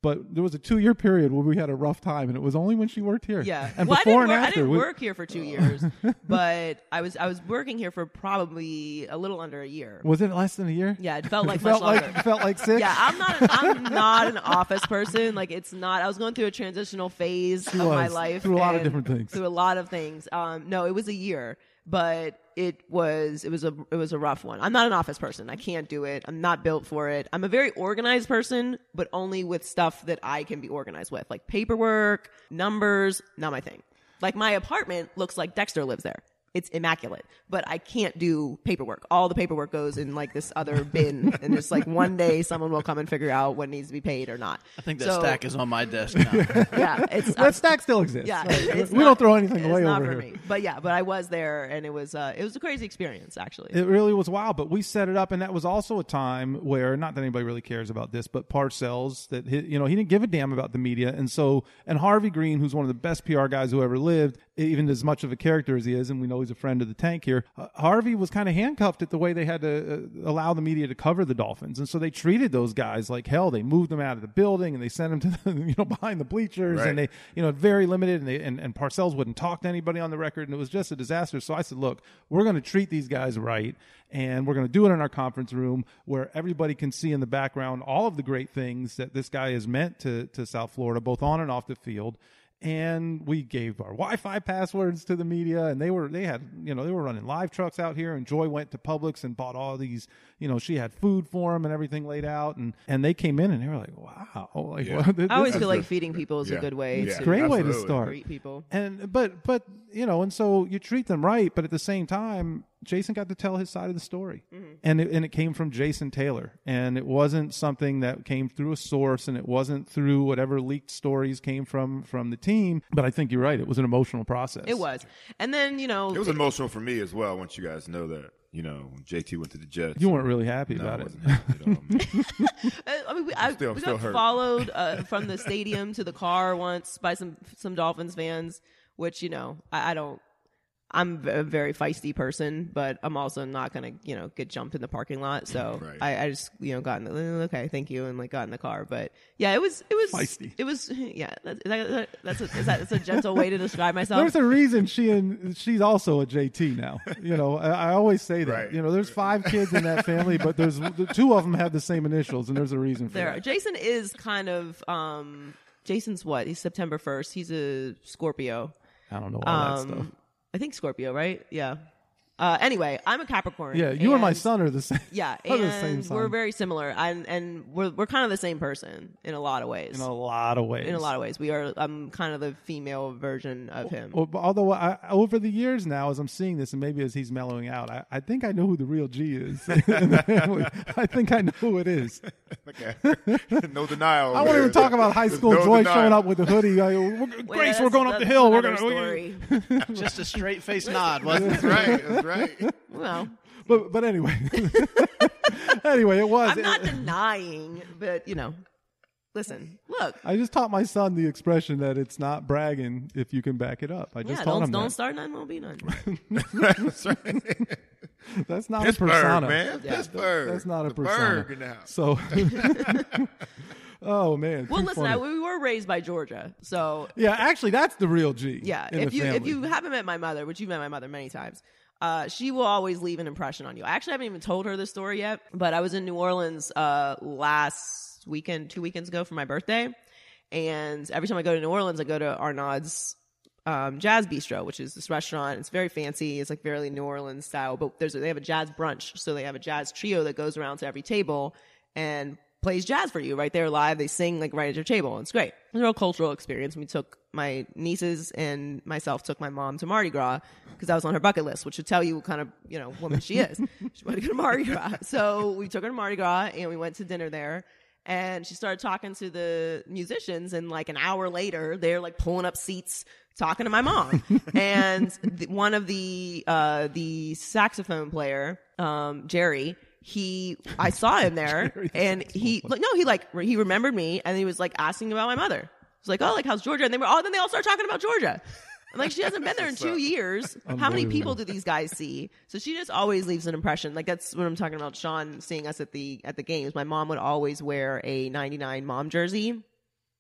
but there was a two-year period where we had a rough time, and it was only when she worked here. Yeah. and well, before I didn't, and work, after, I didn't we- work here for two years, <laughs> but I was I was working here for probably a little under a year. was it less than a year? Yeah, it felt <laughs> like felt much like longer. felt like six. Yeah, I'm not. An, I'm not an office person. Like it's not. I was going through a transitional phase of my life. through a lot of different things. Through a lot of things. Um, no, it was a year, but it was it was a it was a rough one. I'm not an office person. I can't do it. I'm not built for it. I'm a very organized person, but only with stuff that I can be organized with, like paperwork, numbers. Not my thing. Like my apartment looks like Dexter lives there. It's immaculate, but I can't do paperwork. All the paperwork goes in like this other bin, and it's like one day someone will come and figure out what needs to be paid or not. I think that So, stack is on my desk now. <laughs> Yeah, it's that stack still exists. yeah, Like, it's we not- don't throw anything it's away not over for here. me. But yeah, but I was there, and it was uh, it was a crazy experience actually. It really was wild, but we set it up, and that was also a time where not that anybody really cares about this, but Parcells that he, you know he didn't give a damn about the media, and so and Harvey Greene, who's one of the best PR guys who ever lived, even as much of a character as he is, and we know he's a friend of the tank here. Uh, Harvey was kind of handcuffed at the way they had to uh, allow the media to cover the Dolphins, and so they treated those guys like hell. They moved them out of the building and they sent them to the, <laughs> you know behind the bleachers, Right. and they you know very limited, and they and, and Parcells wouldn't talk to anybody on the record, and it was just a disaster. So I said, look, we're going to treat these guys right, and we're going to do it in our conference room where everybody can see in the background all of the great things that this guy has meant to to South Florida, both on and off the field. And we gave our Wi-Fi passwords to the media, and they were they had you know they were running live trucks out here. And Joy went to Publix and bought all these you know she had food for them and everything laid out, and and they came in and they were like, wow, <laughs> like Yeah. well, this I always is feel the- like feeding people is Yeah. a good way It's to a great way to start. greet people. and but but you know and so you treat them right but at the same time jason got to tell his side of the story and it, and it came from jason taylor and it wasn't something that came through a source and it wasn't through whatever leaked stories came from from the team but i think you're right it was an emotional process It was, and then you know It was emotional for me as well. Once you guys to know that, you know, when JT went to the Jets. you weren't really happy No, about I it happy all. <laughs> <laughs> I mean, we, I, still- we got hurt. followed uh, <laughs> from the stadium to the car once by some some Dolphins fans, which you know I, I don't. I'm a very feisty person, but I'm also not gonna, you know, get jumped in the parking lot. So Right. I, I just, you know, got in the "Uh, okay, thank you, and like got in the car. But yeah, it was, it was Feisty. It was, <laughs> yeah. That's that, that's a, is that that's a gentle way to describe myself. There's a reason she and she's also a JT now. You know, I, I always say that. Right. You know, there's five kids in that family, but there's the two of them have the same initials, and there's a reason for there. that. Jason is kind of, um, Jason's what? He's September 1st. He's a Scorpio. I don't know all that stuff. I think Scorpio, right? Yeah. Uh, anyway, I'm a Capricorn. Yeah, you and my son are the same. <laughs> Yeah, <laughs> and the same sign. we're very similar, and and we're we're kind of the same person in a lot of ways. in a lot of ways. In a lot of ways, we are. I'm kind of the female version of him. Well, although I, over the years now, as I'm seeing this, and maybe as he's mellowing out, I, I think I know who the real G is in the family. I think I know who it is. <laughs> Okay. no denial. I won't even talk about high school no Joy denial. showing up with the hoodie. I, we're, Wait, Grace, we're going up the hill. We're another going to. story. Just a straight face nod, wasn't it? That's right. That's right. <laughs> well, But but anyway, <laughs> anyway, it was. I'm not denying, but you know, listen, look. I just taught my son the expression that it's not bragging if you can back it up. I just Yeah, taught don't him don't that. start none, won't be none. That's right. <laughs> That's not a persona. man. Pittsburgh. That's not a The persona. Berg in the house. So, oh man. Well, too listen. I, we were raised by Georgia, so yeah, actually, that's the real G. Yeah, in if the you if you haven't met my mother, which you've met my mother many times, uh, she will always leave an impression on you. I actually haven't even told her the story yet, but I was in New Orleans uh, last weekend, two weekends ago for my birthday, and every time I go to New Orleans, I go to Arnaud's um, Jazz Bistro, which is this restaurant. It's very fancy. It's like very New Orleans style, but there's a, they have a jazz brunch, so they have a jazz trio that goes around to every table and plays jazz for you right there live. They sing like right at your table. It's great. It's a real cultural experience. We took my nieces and myself took my mom to Mardi Gras because that was on her bucket list, which should tell you what kind of you know woman she is. <laughs> she wanted to go to Mardi Gras, so we took her to Mardi Gras and we went to dinner there. And she started talking to the musicians, and like an hour later, they're like pulling up seats, talking to my mom. <laughs> and the, one of the uh, the saxophone player, um, Jerry, he I saw him there, <laughs> and he like no, he like he remembered me, and he was like asking about my mother. Was like, "Oh, like how's Georgia?" And they were oh, then they all started talking about Georgia. I'm like, she <laughs> hasn't been there in two years. How many people do these guys see? So she just always leaves an impression. Like that's what I'm talking about. Sean seeing us at the at the games. My mom would always wear a '99 mom jersey,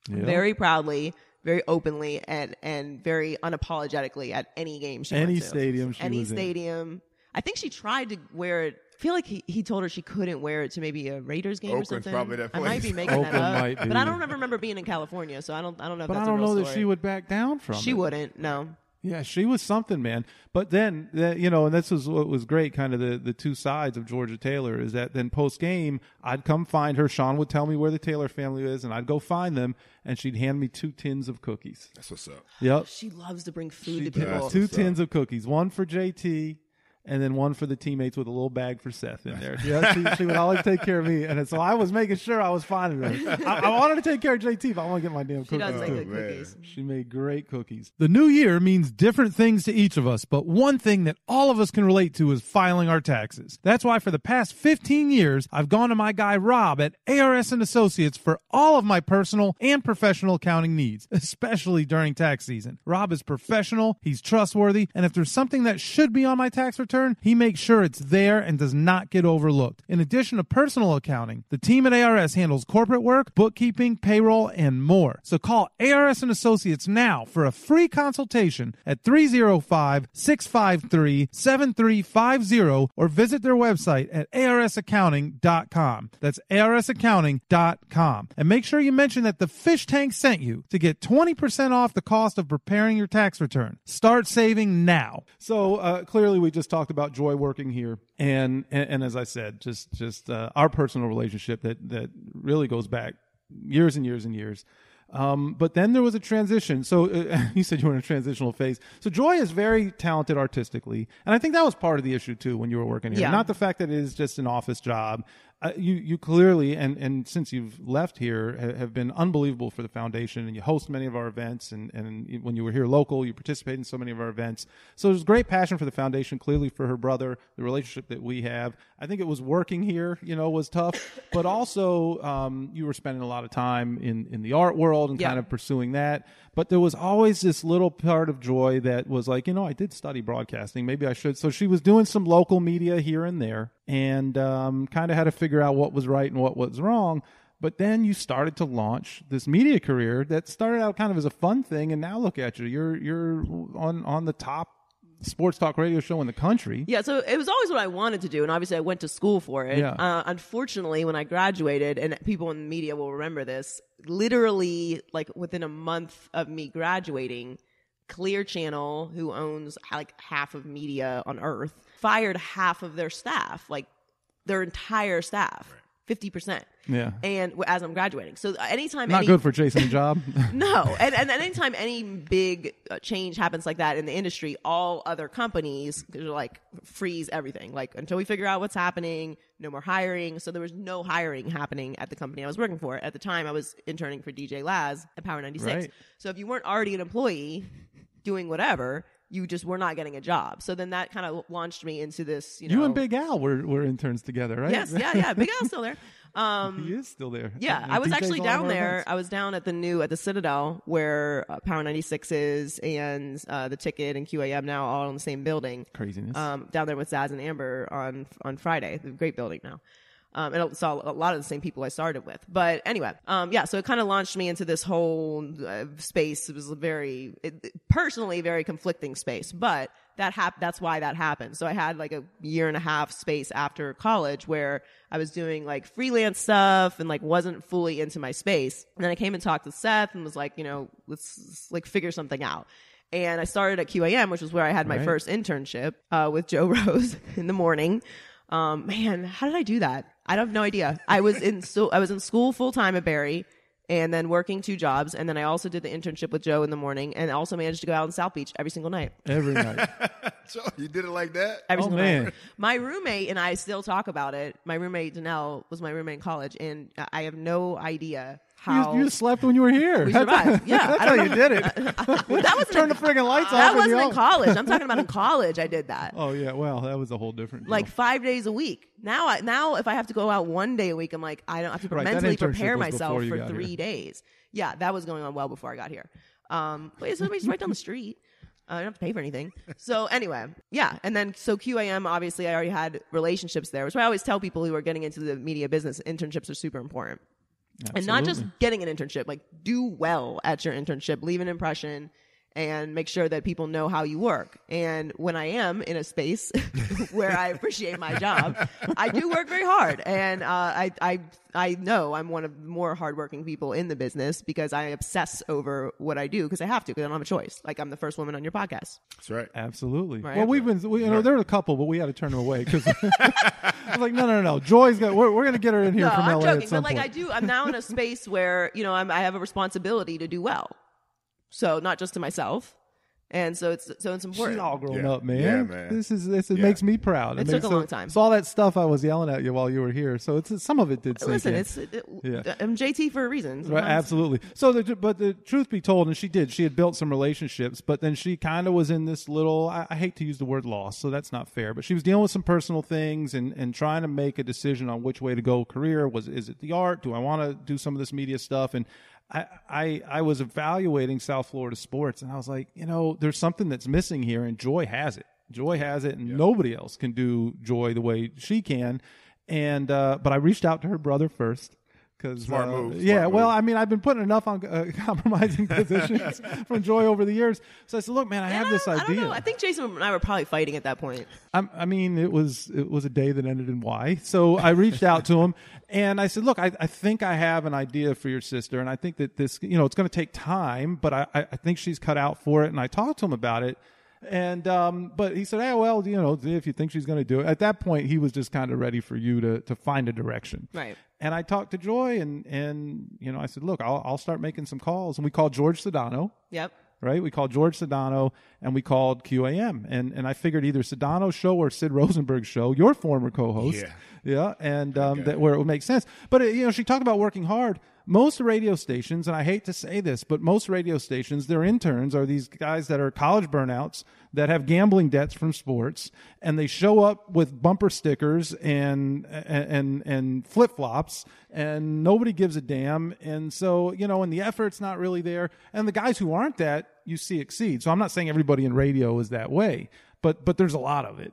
Yeah. very proudly, very openly, and and very unapologetically at any game she Any went to. stadium she any was in. stadium. I think she tried to wear it. I feel like he, he told her she couldn't wear it to maybe a Raiders game or Oakland's something. probably that I might place. be making that Oakland up, might but. I don't ever remember being in California, so I don't I don't know. If but that's I don't a real know that story. she would back down from She it. wouldn't. No. Yeah, she was something, man. But then, that, you know, and this was what was great, kind of the, the two sides of Georgia Taylor is that then post game, I'd come find her. Sean would tell me where the Taylor family is, and I'd go find them, and she'd hand me two tins of cookies. That's what's up. Yep. She loves to bring food She to people. That's two what's up. tins of cookies, one for JT, and then one for the teammates with a little bag for Seth in there. <laughs> Yeah, she, she would always take care of me, and so I was making sure I was finding her. I, I wanted to take care of JT, but I want to get my damn She cookies does make too. good cookies. She made great cookies. The new year means different things to each of us, but one thing that all of us can relate to is filing our taxes. That's why for the past 15 years, I've gone to my guy Rob at ARS and Associates for all of my personal and professional accounting needs, especially during tax season. Rob is professional, he's trustworthy, and if there's something that should be on my tax return, he makes sure it's there and does not get overlooked. In addition to personal accounting, the team at ARS handles corporate work, bookkeeping, payroll, and more. So call ARS and Associates now for a free consultation at 305-653-7350 or visit their website at arsaccounting.com. That's arsaccounting.com. And make sure you mention that the fish tank sent you to get 20% off the cost of preparing your tax return. Start saving now. So uh, clearly we just talked about joy working here and and, and as I said, just just uh, our personal relationship that that really goes back years and years and years. Um, but then there was a transition. So uh, <laughs> you said you were in a transitional phase. So Joy is very talented artistically, and I think that was part of the issue too when you were working here. Yeah. Not the fact that it is just an office job. Uh, you you clearly and and since you've left here ha- have been unbelievable for the foundation and you host many of our events and and when you were here local you participate in so many of our events. So there's great passion for the foundation clearly for her brother the relationship that we have. I think it was working here you know was tough but also um, you were spending a lot of time in in the art world and Yeah. kind of pursuing that. But there was always this little part of joy that was like you know i did study broadcasting. Maybe i should. So she was doing some local media here and there and um, kind of had to figure out what was right and what was wrong but then you started to launch this media career that started out kind of as a fun thing and now look at you you're you're on on the top sports talk radio show in the country Yeah, so it was always what I wanted to do, and obviously I went to school for it. Yeah. Uh, unfortunately, when I graduated, and people in the media will remember this, literally like within a month of me graduating, Clear Channel, who owns like half of media on Earth, fired half of their staff, like their entire staff, fifty percent. Yeah. And as I'm graduating, so anytime not any, good for chasing a job <laughs> <laughs> no, and, and anytime any big uh, change happens like that in the industry, all other companies they're like freeze everything. Like until we figure out what's happening, no more hiring. So there was no hiring happening at the company I was working for at the time. I was interning for DJ Laz at Power ninety six. Right. So if you weren't already an employee doing whatever, you just were not getting a job. So then that kind of launched me into this. You know, you and big al were, were interns together right Yes, yeah, yeah. Big Al's still there. <laughs> Um, he is still there yeah, He I was DJs actually down there. events. I was down at the new at the Citadel where uh, Power 96 is and uh, the Ticket and QAM now all in the same building. craziness Um, down there with Zaz and Amber on on Friday, the great building now. Um, and I saw a lot of the same people I started with. But anyway, um, yeah, so it kind of launched me into this whole uh, space. It was a very, it, personally, very conflicting space. But that hap- that's why that happened. So I had like a year and a half space after college where I was doing like freelance stuff and like wasn't fully into my space. And then I came and talked to Seth and was like, you know, let's, let's, like figure something out. And I started at QAM, which was where I had my Right. first internship uh, with Joe <laughs> Rose in the morning. Um, man, how did I do that? I don't have no idea. I was in so I was in school full time at Barry, and then working two jobs, and then I also did the internship with Joe in the morning, and also managed to go out in South Beach every single night. every night <laughs> So you did it like that? Every Oh, single man. night. My roommate and I still talk about it. My roommate Danelle was my roommate in college, and I have no idea you, how you slept when you were here we <laughs> That's- survived. Yeah, <laughs> that's I how don't you know. did it <laughs> Well, that was turn the friggin' lights off That wasn't in college. I'm talking about in college. I did that. oh yeah well that was a whole different like five days a week. Now, I, now if I have to go out one day a week, I'm like, I don't have to Right, mentally prepare myself for three here. days. Yeah, that was going on well before I got here. Um, but yeah, somebody's right down the street. Uh, I don't have to pay for anything. So anyway, yeah, and then so QAM obviously I already had relationships there, which I always tell people who are getting into the media business, internships are super important. And not just getting an internship, like do well at your internship, leave an impression, and make sure that people know how you work. And when I am in a space <laughs> where I appreciate my job, I do work very hard, and uh, I I I know I'm one of the more hardworking people in the business because I obsess over what I do because I have to because I don't have a choice. Like I'm the first woman on your podcast. That's right. Absolutely. Right. Well, we've been, we, you know, there were a couple, but we had to turn them away because <laughs> I was like, no, no, no, no. Joy's got. We're, we're going to get her in here No, from I'm LA joking, at some but like point. I do, I'm now in a space where you know I'm, I have a responsibility to do well. So not just to myself, and so it's so it's important. She's all grown Yeah. up, man. Yeah, man. This is this. It Yeah. makes me proud. It makes took a so- long time. So all that stuff I was yelling at you while you were here. So it's some of it did. Sink Listen, in. it's it, Yeah. Um, I'm JT for a reason. Right, absolutely. So, the, but the truth be told, and she did, she had built some relationships, but then she kind of was in this little. I, I hate to use the word loss, so that's not fair. But she was dealing with some personal things and and trying to make a decision on which way to go. Career was is it the art? Do I want to do some of this media stuff? And I, I I was evaluating South Florida sports, and I was like, you know, there's something that's missing here, and Joy has it. Joy has it, and nobody else can do Joy the way she can. And uh, but I reached out to her brother first. Cause, Smart uh, move, smart yeah, well, move. I mean, I've been putting enough on uh, <laughs> compromising positions <laughs> from Joy over the years. So I said, "Look, man, I And have I this don't- I don't idea." know. I think Jason and I were probably fighting at that point. I'm, I mean, it was it was a day that ended in Y. So I reached out to him and I said, "Look, I, I think I have an idea for your sister, and I think that this, you know, it's going to take time, but I, I I think she's cut out for it." And I talked to him about it, and um, but he said, "Hey, well, you know, if you think she's going to do it." At that point, he was just kind of ready for you to to find a direction, Right. And I talked to Joy, and and you know, I said, "Look, I'll I'll start making some calls," and we called George Sedano Yep. right? We called George Sedano and we called QAM. And and I figured either Sedano's show or Sid Rosenberg's show, your former co-host. Yeah. Yeah, and um, that where it would make sense. But uh, you know, she talked about working hard. Most radio stations, and I hate to say this, but most radio stations, their interns are these guys that are college burnouts that have gambling debts from sports, and they show up with bumper stickers and and and, flip flops, and nobody gives a damn. And so you know, and the effort's not really there. And the guys who aren't that, you see exceed. So I'm not saying everybody in radio is that way, but but there's a lot of it.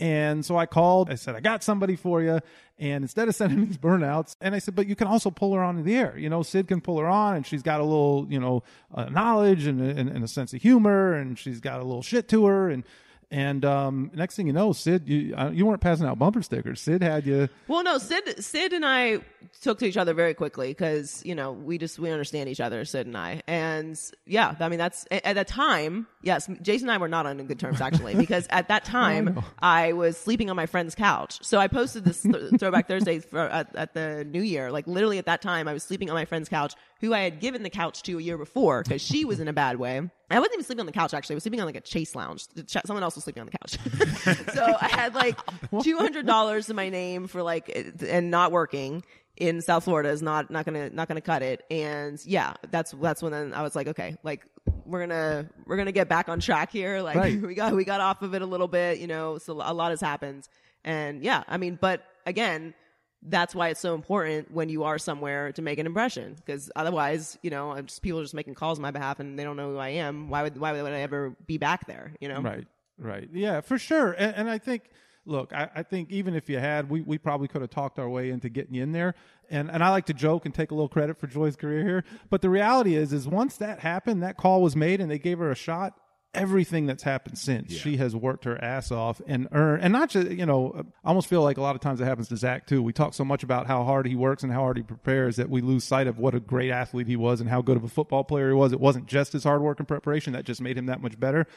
And so I called. I said, I got somebody for you. And instead of sending <laughs> these burnouts, and I said, but you can also pull her on the air. You know, Sid can pull her on, and she's got a little, you know, uh, knowledge and, and, and a sense of humor, and she's got a little shit to her. And and um, next thing you know, Sid, you uh, you weren't passing out bumper stickers. Sid had you. Well, no, Sid, Sid and I took to each other very quickly because you know we just we understand each other, Sid and I, and yeah, I mean that's at at that time. Yes, Jason and I were not on good terms actually because at that <laughs> time I was sleeping on my friend's couch. So I posted this th- Throwback Thursday for, at, at the New Year. Like literally at that time, I was sleeping on my friend's couch, who I had given the couch to a year before because she was in a bad way. I wasn't even sleeping on the couch actually. I was sleeping on like a chase lounge. Someone else was sleeping on the couch. <laughs> so I had like two hundred dollars in my name for like and not working in South Florida is not not gonna not gonna cut it. And yeah, that's that's when then I was like, okay, like we're gonna we're gonna get back on track here. Like Right. <laughs> we got we got off of it a little bit, you know. So a lot has happened, and yeah, I mean, but again. That's why it's so important when you are somewhere to make an impression, because otherwise, you know, I'm just, people are just making calls on my behalf and they don't know who I am. Why would why would I ever be back there? You know, Right, right. Yeah, for sure. And, and I think, look, I, I think even if you had, we, we probably could have talked our way into getting you in there. And and I like to joke and take a little credit for Joy's career here. But the reality is, is once that happened, that call was made, and they gave her a shot. Everything that's happened since, she has worked her ass off and earned, and not just you know. I almost feel like a lot of times it happens to Zach too. We talk so much about how hard he works and how hard he prepares that we lose sight of what a great athlete he was and how good of a football player he was. It wasn't just his hard work and preparation that just made him that much better.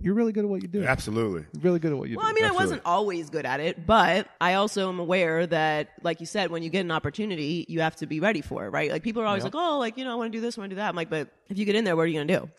You're really good at what you do. Absolutely. Really good at what you Well, do. Well, I mean, I wasn't always good at it, but I also am aware that, like you said, when you get an opportunity, you have to be ready for it, right? Like people are always like, "Oh, like you know, I want to do this, I want to do that." I'm like, but if you get in there, what are you going to do?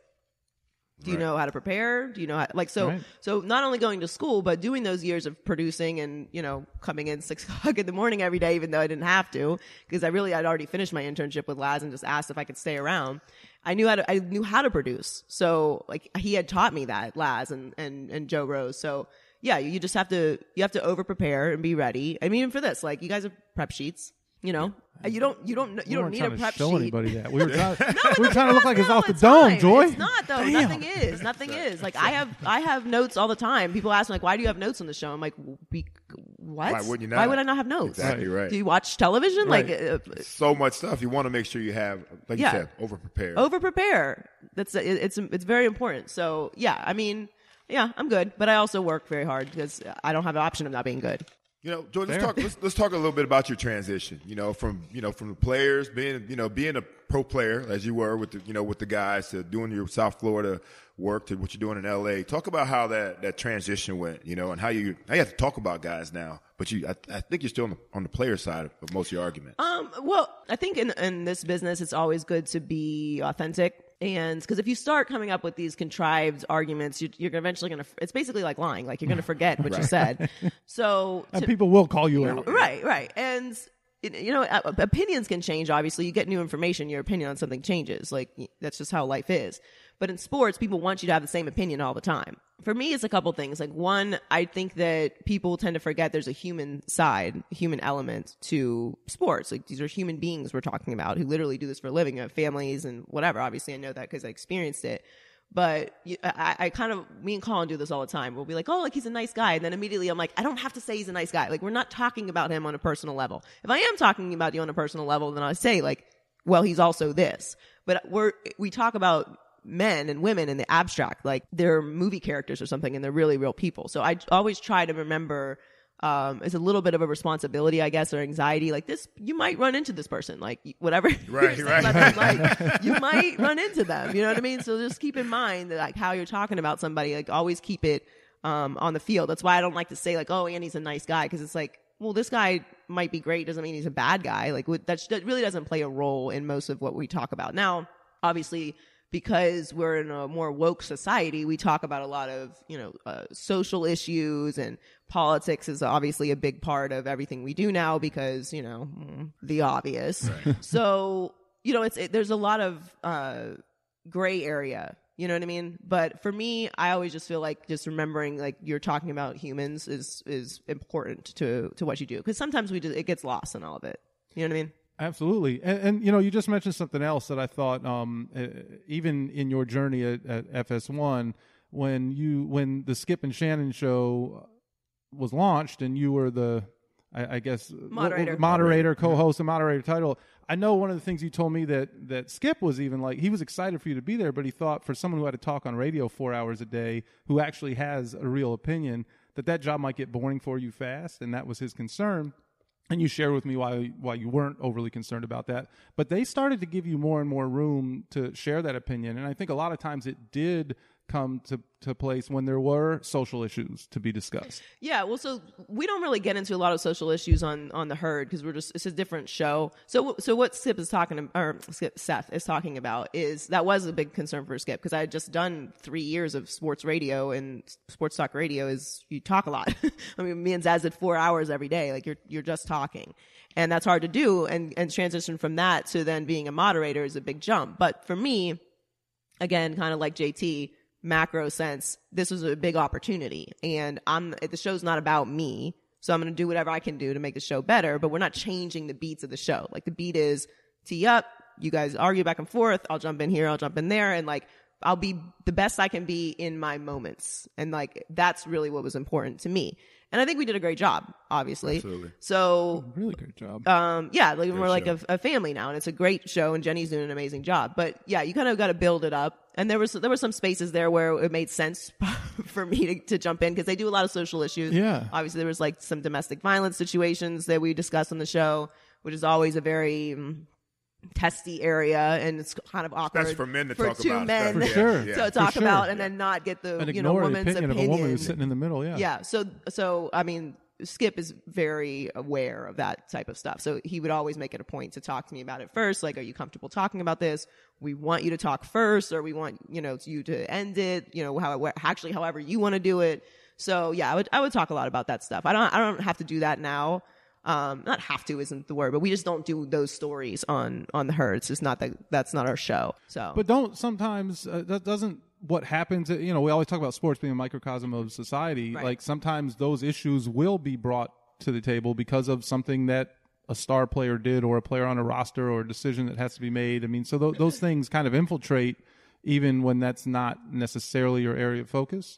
Do you know how to prepare? Do you know how, like so? Right. So not only going to school, but doing those years of producing and you know coming in <laughs> six o'clock in the morning every day, even though I didn't have to, because I really I'd already finished my internship with Laz and just asked if I could stay around. I knew how to I knew how to produce, so like he had taught me that Laz and and and Joe Rose. So yeah, you just have to you have to over prepare and be ready. I mean, for this, like you guys have prep sheets. You know, you don't you don't you We don't need trying a to prep show sheet. anybody that. We were <laughs> trying, No, we were trying to look like it's off the it's dome, fine. Joy. It's not though. Damn. Nothing is. Nothing is. Like I have I have notes all the time. People ask me like, "Why do you have notes on the show?" I'm like, "Be what? Why wouldn't you not? Why would I not have notes? Exactly right. Do you watch television? Right. Like uh, So much stuff. You want to make sure you have, like Yeah. you said, over prepare. over prepare. That's it, it's it's very important. So yeah, I mean, yeah, I'm good, but I also work very hard because I don't have an option of not being good. You know, Joy, let's talk. Let's, let's talk a little bit about your transition. You know, from you know from the players being you know being a pro player as you were with the you know with the guys to doing your South Florida work to what you're doing in L.A. Talk about how that that transition went. You know, and how you now you have to talk about guys now, but you I, I think you're still on the, on the player side of, of most of your argument. Um, well, I think in in this business, it's always good to be authentic, and because if you start coming up with these contrived arguments, you, you're eventually gonna. It's basically like lying. Like you're gonna <laughs> forget what you said. So <laughs> And to- people will call you out. Right, right. And you know, uh, opinions can change. Obviously, you get new information, your opinion on something changes. Like that's just how life is. But in sports, people want you to have the same opinion all the time. For me, it's a couple things. Like one, I think that people tend to forget there's a human side, human element to sports. Like these are human beings we're talking about who literally do this for a living, have families and whatever. Obviously, I know that because I experienced it. But I, I kind of, me and Colin do this all the time. We'll be like, oh, like he's a nice guy. And then immediately I'm like, I don't have to say he's a nice guy. Like we're not talking about him on a personal level. If I am talking about you on a personal level, then I say like, well, he's also this. But we're, we talk about men and women in the abstract, like they're movie characters or something and they're really real people. So I always try to remember, um, it's a little bit of a responsibility, I guess, or anxiety. Like this, you might run into this person, like whatever. <laughs> Right, right. like <laughs> you might run into them. You know what I mean? So just keep in mind that like how you're talking about somebody, like always keep it um, on the field. That's why I don't like to say like, oh, Andy's a nice guy, because it's like, well, this guy might be great, doesn't mean he's a bad guy. Like what- that, that really doesn't play a role in most of what we talk about. Now, obviously, because we're in a more woke society, we talk about a lot of, you know, uh, social issues and politics is obviously a big part of everything we do now because, you know, mm, the obvious. <laughs> <laughs> so, you know, it's, it, there's a lot of, uh, gray area. You know what I mean? But for me, I always just feel like just remembering like you're talking about humans is, is important to, to what you do. Cause sometimes we just, it gets lost in all of it. You know what I mean? Absolutely, and, and you know, you just mentioned something else that I thought, um, uh, even in your journey at, at FS1, when you when the Skip and Shannon show was launched, and you were the, I, I guess, Moderator. moderator, co-host, and moderator title. I know one of the things you told me that that Skip was even like he was excited for you to be there, but he thought for someone who had to talk on radio four hours a day, who actually has a real opinion, that that job might get boring for you fast, and that was his concern and you shared with me why why you weren't overly concerned about that. But they started to give you more and more room to share that opinion, and I think a lot of times it did come to to place when there were social issues to be discussed. Yeah, well, so we don't really get into a lot of social issues on on the herd because we're just it's a different show. So so what Skip is talking or Skip, Seth is talking about is that was a big concern for Skip because I had just done three years of sports radio and sports talk radio is you talk a lot. <laughs> I mean, me and Zaz did four hours every day. Like you're you're just talking. And that's hard to do, and and transition from that to then being a moderator is a big jump. But for me, again, kind of like JT, macro sense, this was a big opportunity. And I'm, the show's not about me. So I'm going to do whatever I can do to make the show better, but we're not changing the beats of the show. Like the beat is tee up. You guys argue back and forth. I'll jump in here. I'll jump in there. And like, I'll be the best I can be in my moments. And like, that's really what was important to me. And I think we did a great job, obviously. Absolutely. So Really great job. um, yeah, like we're like a, a family now, and it's a great show, and Jenny's doing an amazing job. But yeah, you kind of got to build it up, and there was there were some spaces there where it made sense <laughs> for me to, to jump in because they do a lot of social issues. Yeah. obviously there was like some domestic violence situations that we discussed on the show, which is always a very um, testy area, and it's kind of awkward That's for men to for talk two about. men. For sure. Yeah, to yeah. talk For about, sure. and then not get the and you know ignore woman's opinion, of a woman who's sitting in the middle. Yeah. yeah. So so I mean, Skip is very aware of that type of stuff. So he would always make it a point to talk to me about it first. Like, are you comfortable talking about this? We want you to talk first, or we want you know you to end it. You know how where- actually however you want to do it. So yeah, I would I would talk a lot about that stuff. I don't I don't have to do that now. Um, not have to isn't the word, but we just don't do those stories on on the herd. It's just not that that's not our show. So But don't sometimes uh, that doesn't what happens. uh, You know, we always talk about sports being a microcosm of society. Right. Like sometimes those issues will be brought to the table because of something that a star player did, or a player on a roster, or a decision that has to be made. I mean, so th- those things kind of infiltrate even when that's not necessarily your area of focus.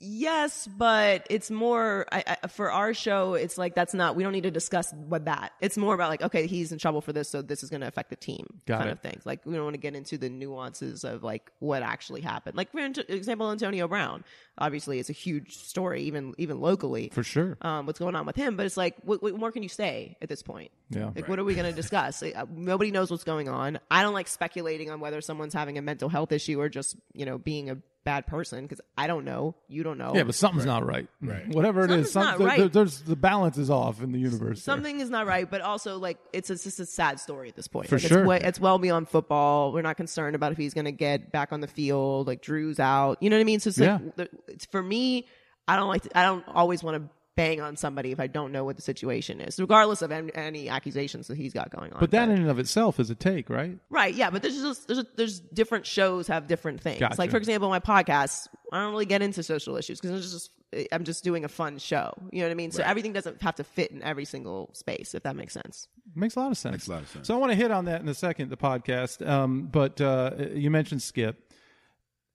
Yes, but it's more I, I, for our show. It's like that's not. We don't need to discuss what that. It's more about like, okay, he's in trouble for this, so this is going to affect the team, Got kind it. of things. Like we don't want to get into the nuances of like what actually happened. Like for example, Antonio Brown. Obviously, it's a huge story, even even locally. For sure. Um, what's going on with him? But it's like, what, what more can you say at this point? Yeah. Like, what are we going to discuss? Uh, Nobody knows what's going on. I don't like speculating on whether someone's having a mental health issue or just, you know, being a bad person because I don't know. You don't know. Yeah, but something's not right. Right. <laughs> Whatever it is, Something's not there- right. there's the balance is off in the universe. there. Something is not right, but also like it's, it's just a sad story at this point. For Like, sure. it's, way, it's well beyond football. We're not concerned about if he's going to get back on the field. Like Drew's out. You know what I mean? So it's Yeah. like the- it's for me. I don't like. To, I don't always want to bang on somebody if I don't know what the situation is, regardless of any, any accusations that he's got going on. But that in and of itself is a take, right? Right, yeah, but there's just there's there's different shows have different things. Gotcha. Like for example, my podcast, I don't really get into social issues because it's just I'm just doing a fun show. You know what I mean? So everything doesn't have to fit in every single space, if that makes sense. Makes a lot of sense. Makes a lot of sense. So I want to hit on that in a second, the podcast. Um, but uh, you mentioned Skip.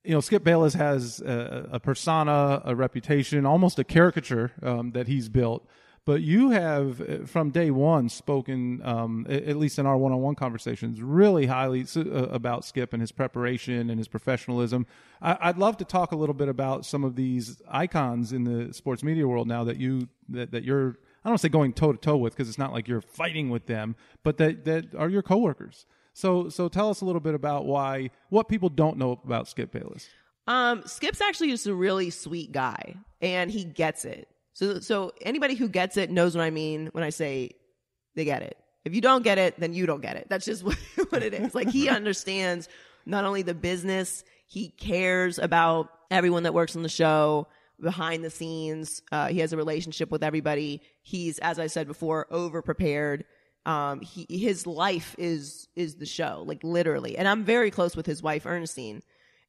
You know, Skip Bayless has a, a persona, a reputation, almost a caricature um, that he's built. But you have, uh, from day one, spoken, um, at least in our one-on-one conversations, really highly uh, about Skip and his preparation and his professionalism. I, I'd love to talk a little bit about some of these icons in the sports media world now that you that, that you're I don't say going toe to toe with because it's not like you're fighting with them, but that that are your coworkers. So so tell us a little bit about why what people don't know about Skip Bayless. Um, Skip's actually just a really sweet guy, and he gets it. So so anybody who gets it knows what I mean when I say they get it. If you don't get it, then you don't get it. That's just <laughs> what, what it is. Like he <laughs> understands not only the business, he cares about everyone that works on the show behind the scenes. Uh, he has a relationship with everybody. He's, as I said before, over prepared. Um, he, his life is, is the show, like literally. And I'm very close with his wife, Ernestine.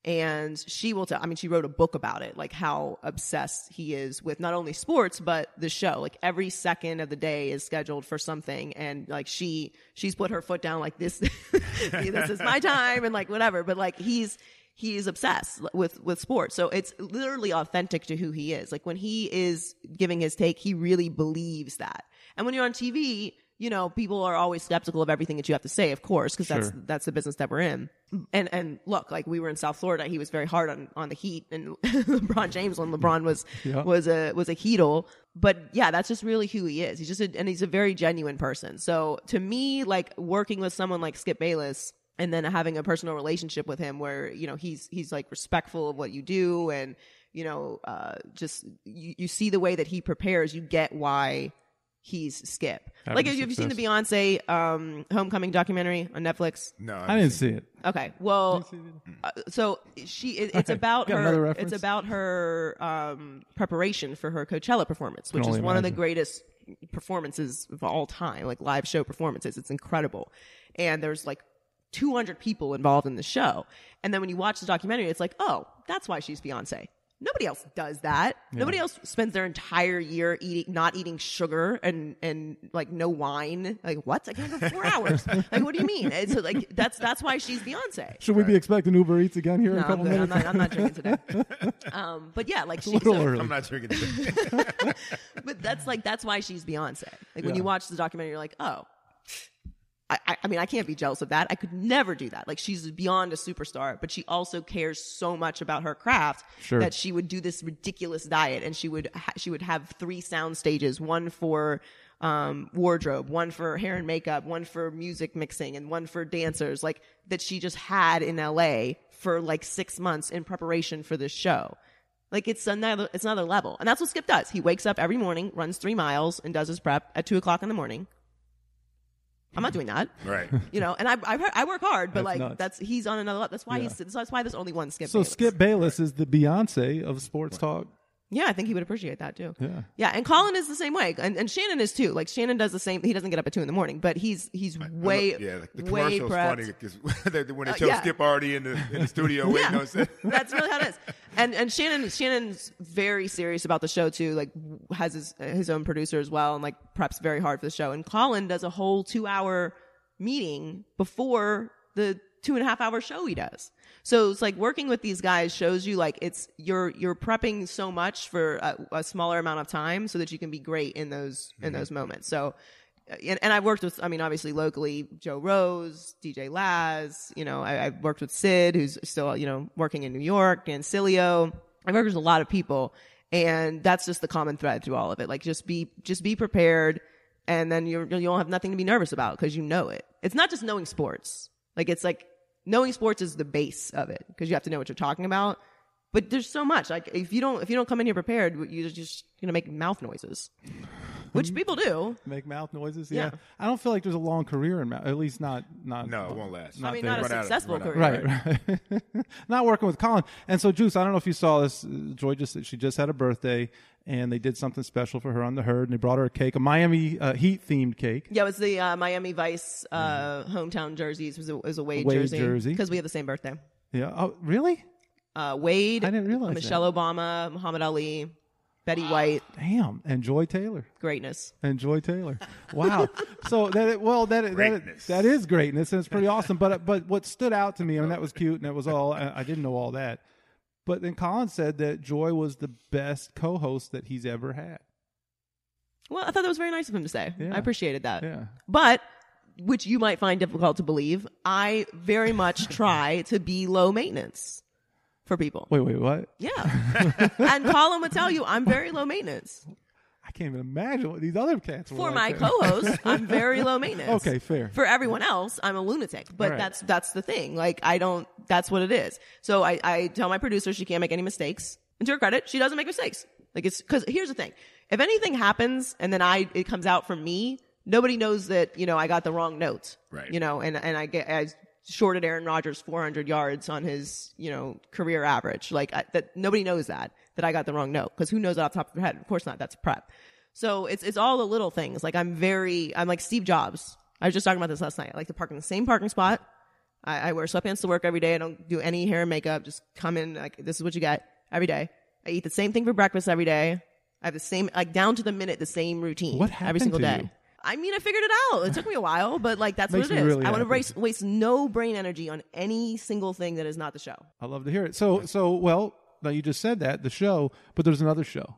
And she will tell, I mean, she wrote a book about it, like how obsessed he is with not only sports, but the show. Like every second of the day is scheduled for something. And like she, she's put her foot down like this, <laughs> this is my time and like whatever. But like he's, he's obsessed with with sports so it's literally authentic to who he is like when he is giving his take he really believes that and when you're on tv you know people are always skeptical of everything that you have to say of course because that's Sure. that's the business that we're in and and look like we were in south florida he was very hard on on the heat and <laughs> lebron james when lebron was Yeah. was a was a heatle but yeah that's just really who he is he's just a, and he's a very genuine person so to me like working with someone like skip bayless and then having a personal relationship with him where you know he's he's like respectful of what you do and you know uh just you, you see the way that he prepares you get why he's skip. Having like have you seen the beyonce um homecoming documentary on netflix? No, I didn't see it. okay well uh, so she it, it's about her it's about her um preparation for her coachella performance which is only one of the greatest performances of all time like live show performances. It's incredible. And there's like 200 people involved in the show. And then when you watch the documentary it's like oh that's why she's beyonce nobody else does that nobody else spends their entire year eating not eating sugar and and like no wine like what i can't go four <laughs> hours like what do you mean it's like that's that's why she's beyonce Should we be expecting Uber Eats again here in no, a I'm, couple. I'm, minutes? not, I'm not drinking today. <laughs> Um, but yeah, like she's, she, little so- early. I'm not drinking today. <laughs> but that's like that's why she's Beyonce. Like when you watch the documentary, you're like, oh. I, I, mean, I can't be jealous of that. I could never do that. Like, she's beyond a superstar, but she also cares so much about her craft Sure. that she would do this ridiculous diet, and she would ha- she would have three sound stages: one for um, wardrobe, one for hair and makeup, one for music mixing, and one for dancers. Like that, she just had in L.A. for like six months in preparation for this show. Like it's another it's another level, and that's what Skip does. He wakes up every morning, runs three miles, and does his prep at two o'clock in the morning. I'm not doing that, right. <laughs> you know. And I I, I work hard, but That's like nuts. that's he's on another level. That's why Yeah. he's that's why there's only one Skip. So Bayless. Skip Bayless is the Beyonce of sports talk. Yeah, I think he would appreciate that too. Yeah. Yeah, and Colin is the same way, and, and Shannon is too. Like Shannon does the same. He doesn't get up at two in the morning, but he's he's way yeah, like the way commercial's funny because <laughs> when they Uh, show yeah. Skip already in the in the studio <laughs> waiting Yeah. on set. <laughs> That's really how it is. And and Shannon Shannon's very serious about the show too. Like has his his own producer as well, and like preps very hard for the show. And Colin does a whole two hour meeting before the two and a half hour show he does. So it's like working with these guys shows you like it's you're you're prepping so much for a, a smaller amount of time so that you can be great in those in those moments. So uh, and, and I've worked with, I mean, obviously locally, Joe Rose, DJ Laz, you know, I, I've worked with Sid, who's still, you know, working in New York, Dan Sileo. I've worked with a lot of people and that's just the common thread through all of it. Like just be, just be prepared and then you're, you don't have nothing to be nervous about because you know it. It's not just knowing sports. Like it's like knowing sports is the base of it because you have to know what you're talking about. But there's so much. Like if you don't, if you don't come in here prepared, you're just gonna make mouth noises, which people do. Make mouth noises. Yeah. Yeah. I don't feel like there's a long career in mouth. At least not not. No, it won't last. I mean, there. not a Run out of- successful run out of- career. Right, right. <laughs> not working with Colin. And so, Juice, I don't know if you saw this. uh, Joy just she just had a birthday, and they did something special for her on the herd, and they brought her a cake, a Miami uh, Heat themed cake. Yeah, it was the uh, Miami Vice uh, hometown jerseys. It was a, it was a Wade, Wade jersey jersey. because we have the same birthday. Yeah. Oh, really? Uh, Wade, I didn't realize Michelle Obama, Muhammad Ali, Betty White, Damn. And Joy Taylor. greatness. And Joy Taylor. Wow. <laughs> so that well that that Greatness. that is greatness and it's pretty awesome. But but what stood out to me, I mean that was cute and that was all. I, I didn't know all that. But then Colin said that Joy was the best co-host that he's ever had. Well, I thought that was very nice of him to say. Yeah. I appreciated that. Yeah. But, which you might find difficult to believe, I very much <laughs> try to be low maintenance for people. Wait, wait, what? Yeah. <laughs> and Colin would tell you I'm very low maintenance. I can't even imagine what these other cats were For like my then. co-host, I'm <laughs> very low maintenance. Okay, fair. For everyone else, I'm a lunatic. But Right. that's that's the thing. Like I don't. That's what it is. So I, I tell my producer she can't make any mistakes. And to her credit, she doesn't make mistakes. Like it's because here's the thing: if anything happens and then I it comes out from me, nobody knows that you know I got the wrong note. Right. You know, and and I get I shorted Aaron Rodgers 400 yards on his, you know, career average. Like I, that, nobody knows that that I got the wrong note because who knows that off the top of their head? Of course not. That's prep. So it's it's all the little things. Like I'm very, I'm like Steve Jobs. I was just talking about this last night. I like to park in the same parking spot. I, I wear sweatpants to work every day. I don't do any hair and makeup. Just come in like this is what you get every day. I eat the same thing for breakfast every day. I have the same like down to the minute the same routine What every single day. you? I mean, I figured it out. It took me a while, but like that's Makes what it is. really I want to waste waste no brain energy on any single thing that is not the show. I love to hear it. So, so well, now you just said that the show, but there's another show,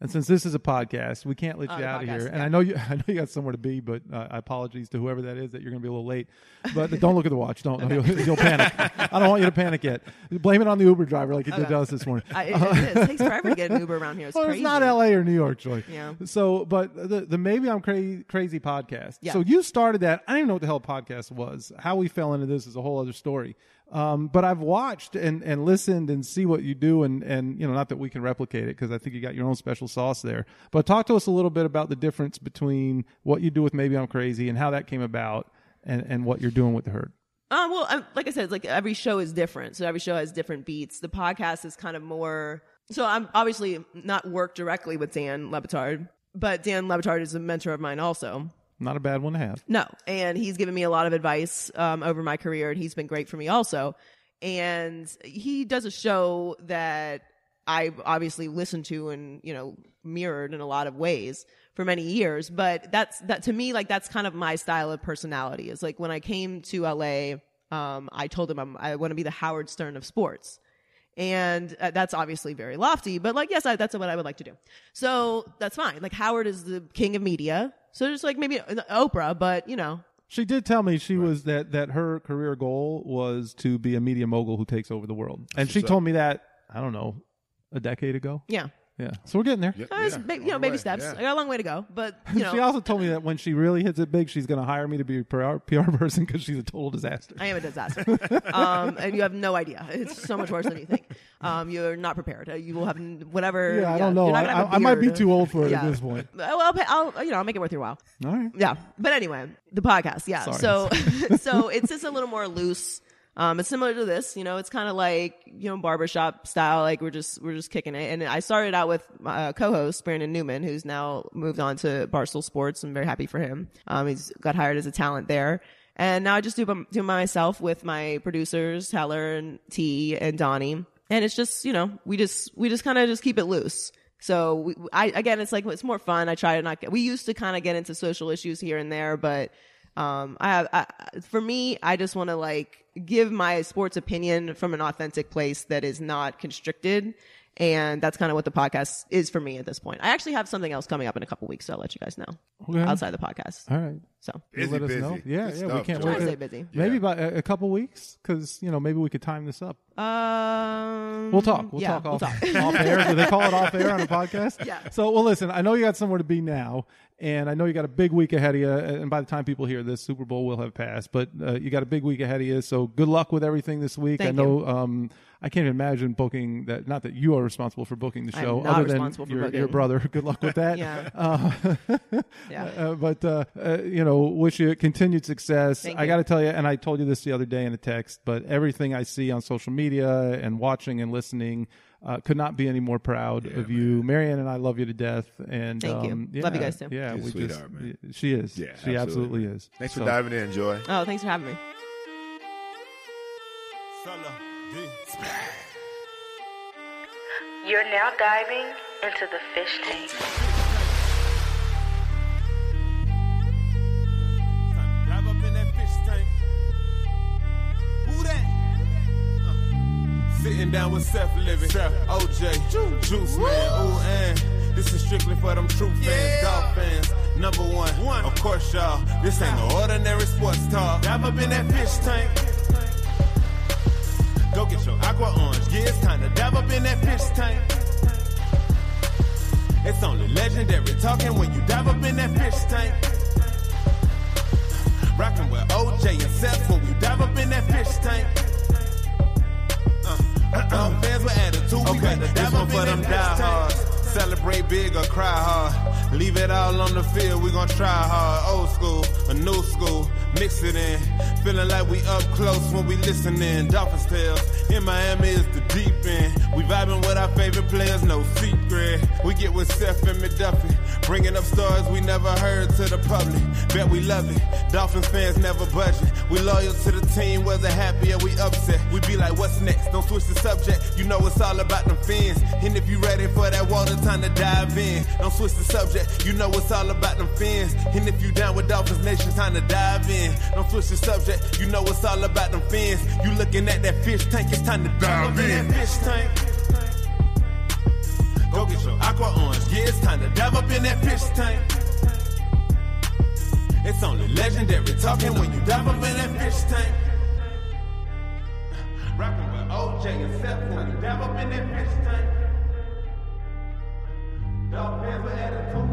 and since this is a podcast, we can't let Oh, you the out of here. And yeah. I know you, <laughs> I know you got somewhere to be, but uh, apologies to whoever that is that you're going to be a little late. But don't look at the watch. Don't. <laughs> You'll, you'll panic. I don't want you to panic yet. Blame it on the Uber driver, like you did Okay. to us this morning. I, it, <laughs> it, is. It takes forever to get an Uber around here. It's Well, crazy. it's not L.A. or New York, Joy. Yeah. So, but the the maybe I'm crazy crazy podcast. Yeah. So you started that. I didn't even know what the hell a podcast was. How we fell into this is a whole other story. Um, but I've watched and, and listened and see what you do and, and you know not that we can replicate it because I think you got your own special sauce there. But talk to us a little bit about the difference between what you do with Maybe I'm Crazy and how that came about and, and what you're doing with the herd. Um, well, um, like I said, like every show is different. So every show has different beats. The podcast is kind of more. So I'm obviously not work directly with Dan Le Batard, but Dan Le Batard is a mentor of mine also. Not a bad one to have. No, and he's given me a lot of advice um, over my career, and he's been great for me also. And he does a show that I obviously listened to and you know mirrored in a lot of ways for many years. But that's that to me, like that's kind of my style of personality. Is like when I came to LA, um, I told him I'm, I want to be the Howard Stern of sports and uh, that's obviously very lofty but like yes I, that's what i would like to do so that's fine like howard is the king of media so just like maybe uh, oprah but you know. She did tell me she was that that her career goal was to be a media mogul who takes over the world, and she what's told me that I don't know a decade ago. yeah Yeah, so we're getting there. Yeah, yeah, ba- you know baby way, steps yeah. i got a long way to go but <laughs> you know she also told me that when she really hits it big, she's going to hire me to be a PR, PR person because she's a total disaster. I am a disaster, um, and you have no idea. It's so much worse than you think. Um, you're not prepared. Uh, You will have n- whatever. yeah, I don't know. you're I, not gonna have a I, I might be too old for it Yeah. at this point. Well, I'll, pay, I'll you know I'll make it worth your while. All right. Yeah, but anyway, the podcast. Yeah, Sorry. so <laughs> <laughs> so it's just a little more loose. Um, it's similar to this, you know. It's kind of like you know barbershop style. Like we're just we're just kicking it. And I started out with my uh, co-host Brandon Newman, who's now moved on to Barstool Sports. I'm very happy for him. Um, he's got hired as a talent there. And now I just do do myself with my producers Heller and T and Donnie. And it's just you know we just we just kind of just keep it loose. So we, I again, it's like it's more fun. I try to not get. We used to kind of get into social issues here and there, but um, I have I, for me, I just want to like give my sports opinion from an authentic place that is not constricted, and that's kind of what the podcast is for me at this point. I actually have something else coming up in a couple weeks, so I'll let you guys know Okay. outside the podcast. All right. So You'll Busy, let us busy. know. Yeah, Good yeah. we can't wait. Trying to to- stay busy. Maybe Yeah. about a, a couple weeks because you know maybe we could time this up. um, We'll talk. We'll yeah, talk we'll talk. off air. Do they call it off air on a <laughs> podcast? Yeah. So, well, listen. I know you got somewhere to be now, and I know you got a big week ahead of you. And by the time people hear this, Super Bowl will have passed. But uh, you got a big week ahead of you. So, good luck with everything this week. Thank I know. Um, I can't imagine booking that. Not that you are responsible for booking the I'm show, not other than for your, your brother. <laughs> Good luck with that. <laughs> Yeah. Uh, <laughs> Yeah. uh, but uh, uh, you know, wish you continued success. Thank I got to tell you, and I told you this the other day in a text, but everything I see on social media and watching and listening. Uh, could not be any more proud of you, Marianne, and I love you to death. And Thank you. um, Love you guys too. Yeah, we sweetheart, just, man. she is. Yeah, she absolutely, absolutely. is. Thanks for diving in, Joy. Oh, thanks for having me. Solo, D. You're now diving into the fish tank. Dive up in that fish tank. Who that? Uh, Sitting down with Seth Levitt, OJ, Juice Man, ooh, and this is strictly for them true fans, golf fans. Number one, of course, y'all. This ain't no ordinary sports talk. Dive up in that fish tank. Go get your aqua orange. Yeah, it's time to dive up in that fish tank. It's only legendary talking when you dive up in that fish tank. Rockin' with OJ and Seth when we dive up in that fish tank. Uh, uh, <clears throat> uh, fans with attitude, we got to dive up in them diehards. Celebrate big or cry hard. Leave it all on the field, we gon' try hard. Old school, a new school. Mix it in. Feeling like we up close when we listening. Dolphins tales in Miami is the deep end. We vibing with our favorite players, no secret. We get with Seth and McDuffie, bringing up stories we never heard to the public. Bet we love it. Dolphins fans never budging. We loyal to the team, whether happy or we upset. We be like, what's next? Don't switch the subject. You know it's all about them fans. And if you ready for that water, time to dive in. Don't switch the subject. You know it's all about them fans. And if you down with Dolphins Nation, time to dive in. Don't switch the subject. You know it's all about them fins. You looking at that fish tank, it's time to dive in. That fish tank. Go get your aqua orange. Yeah, it's time to dive up in that fish tank. It's only legendary talking when you dive up in that fish tank. Rapping with OJ and Seth when you dive up in that fish tank. Dog fans with attitude,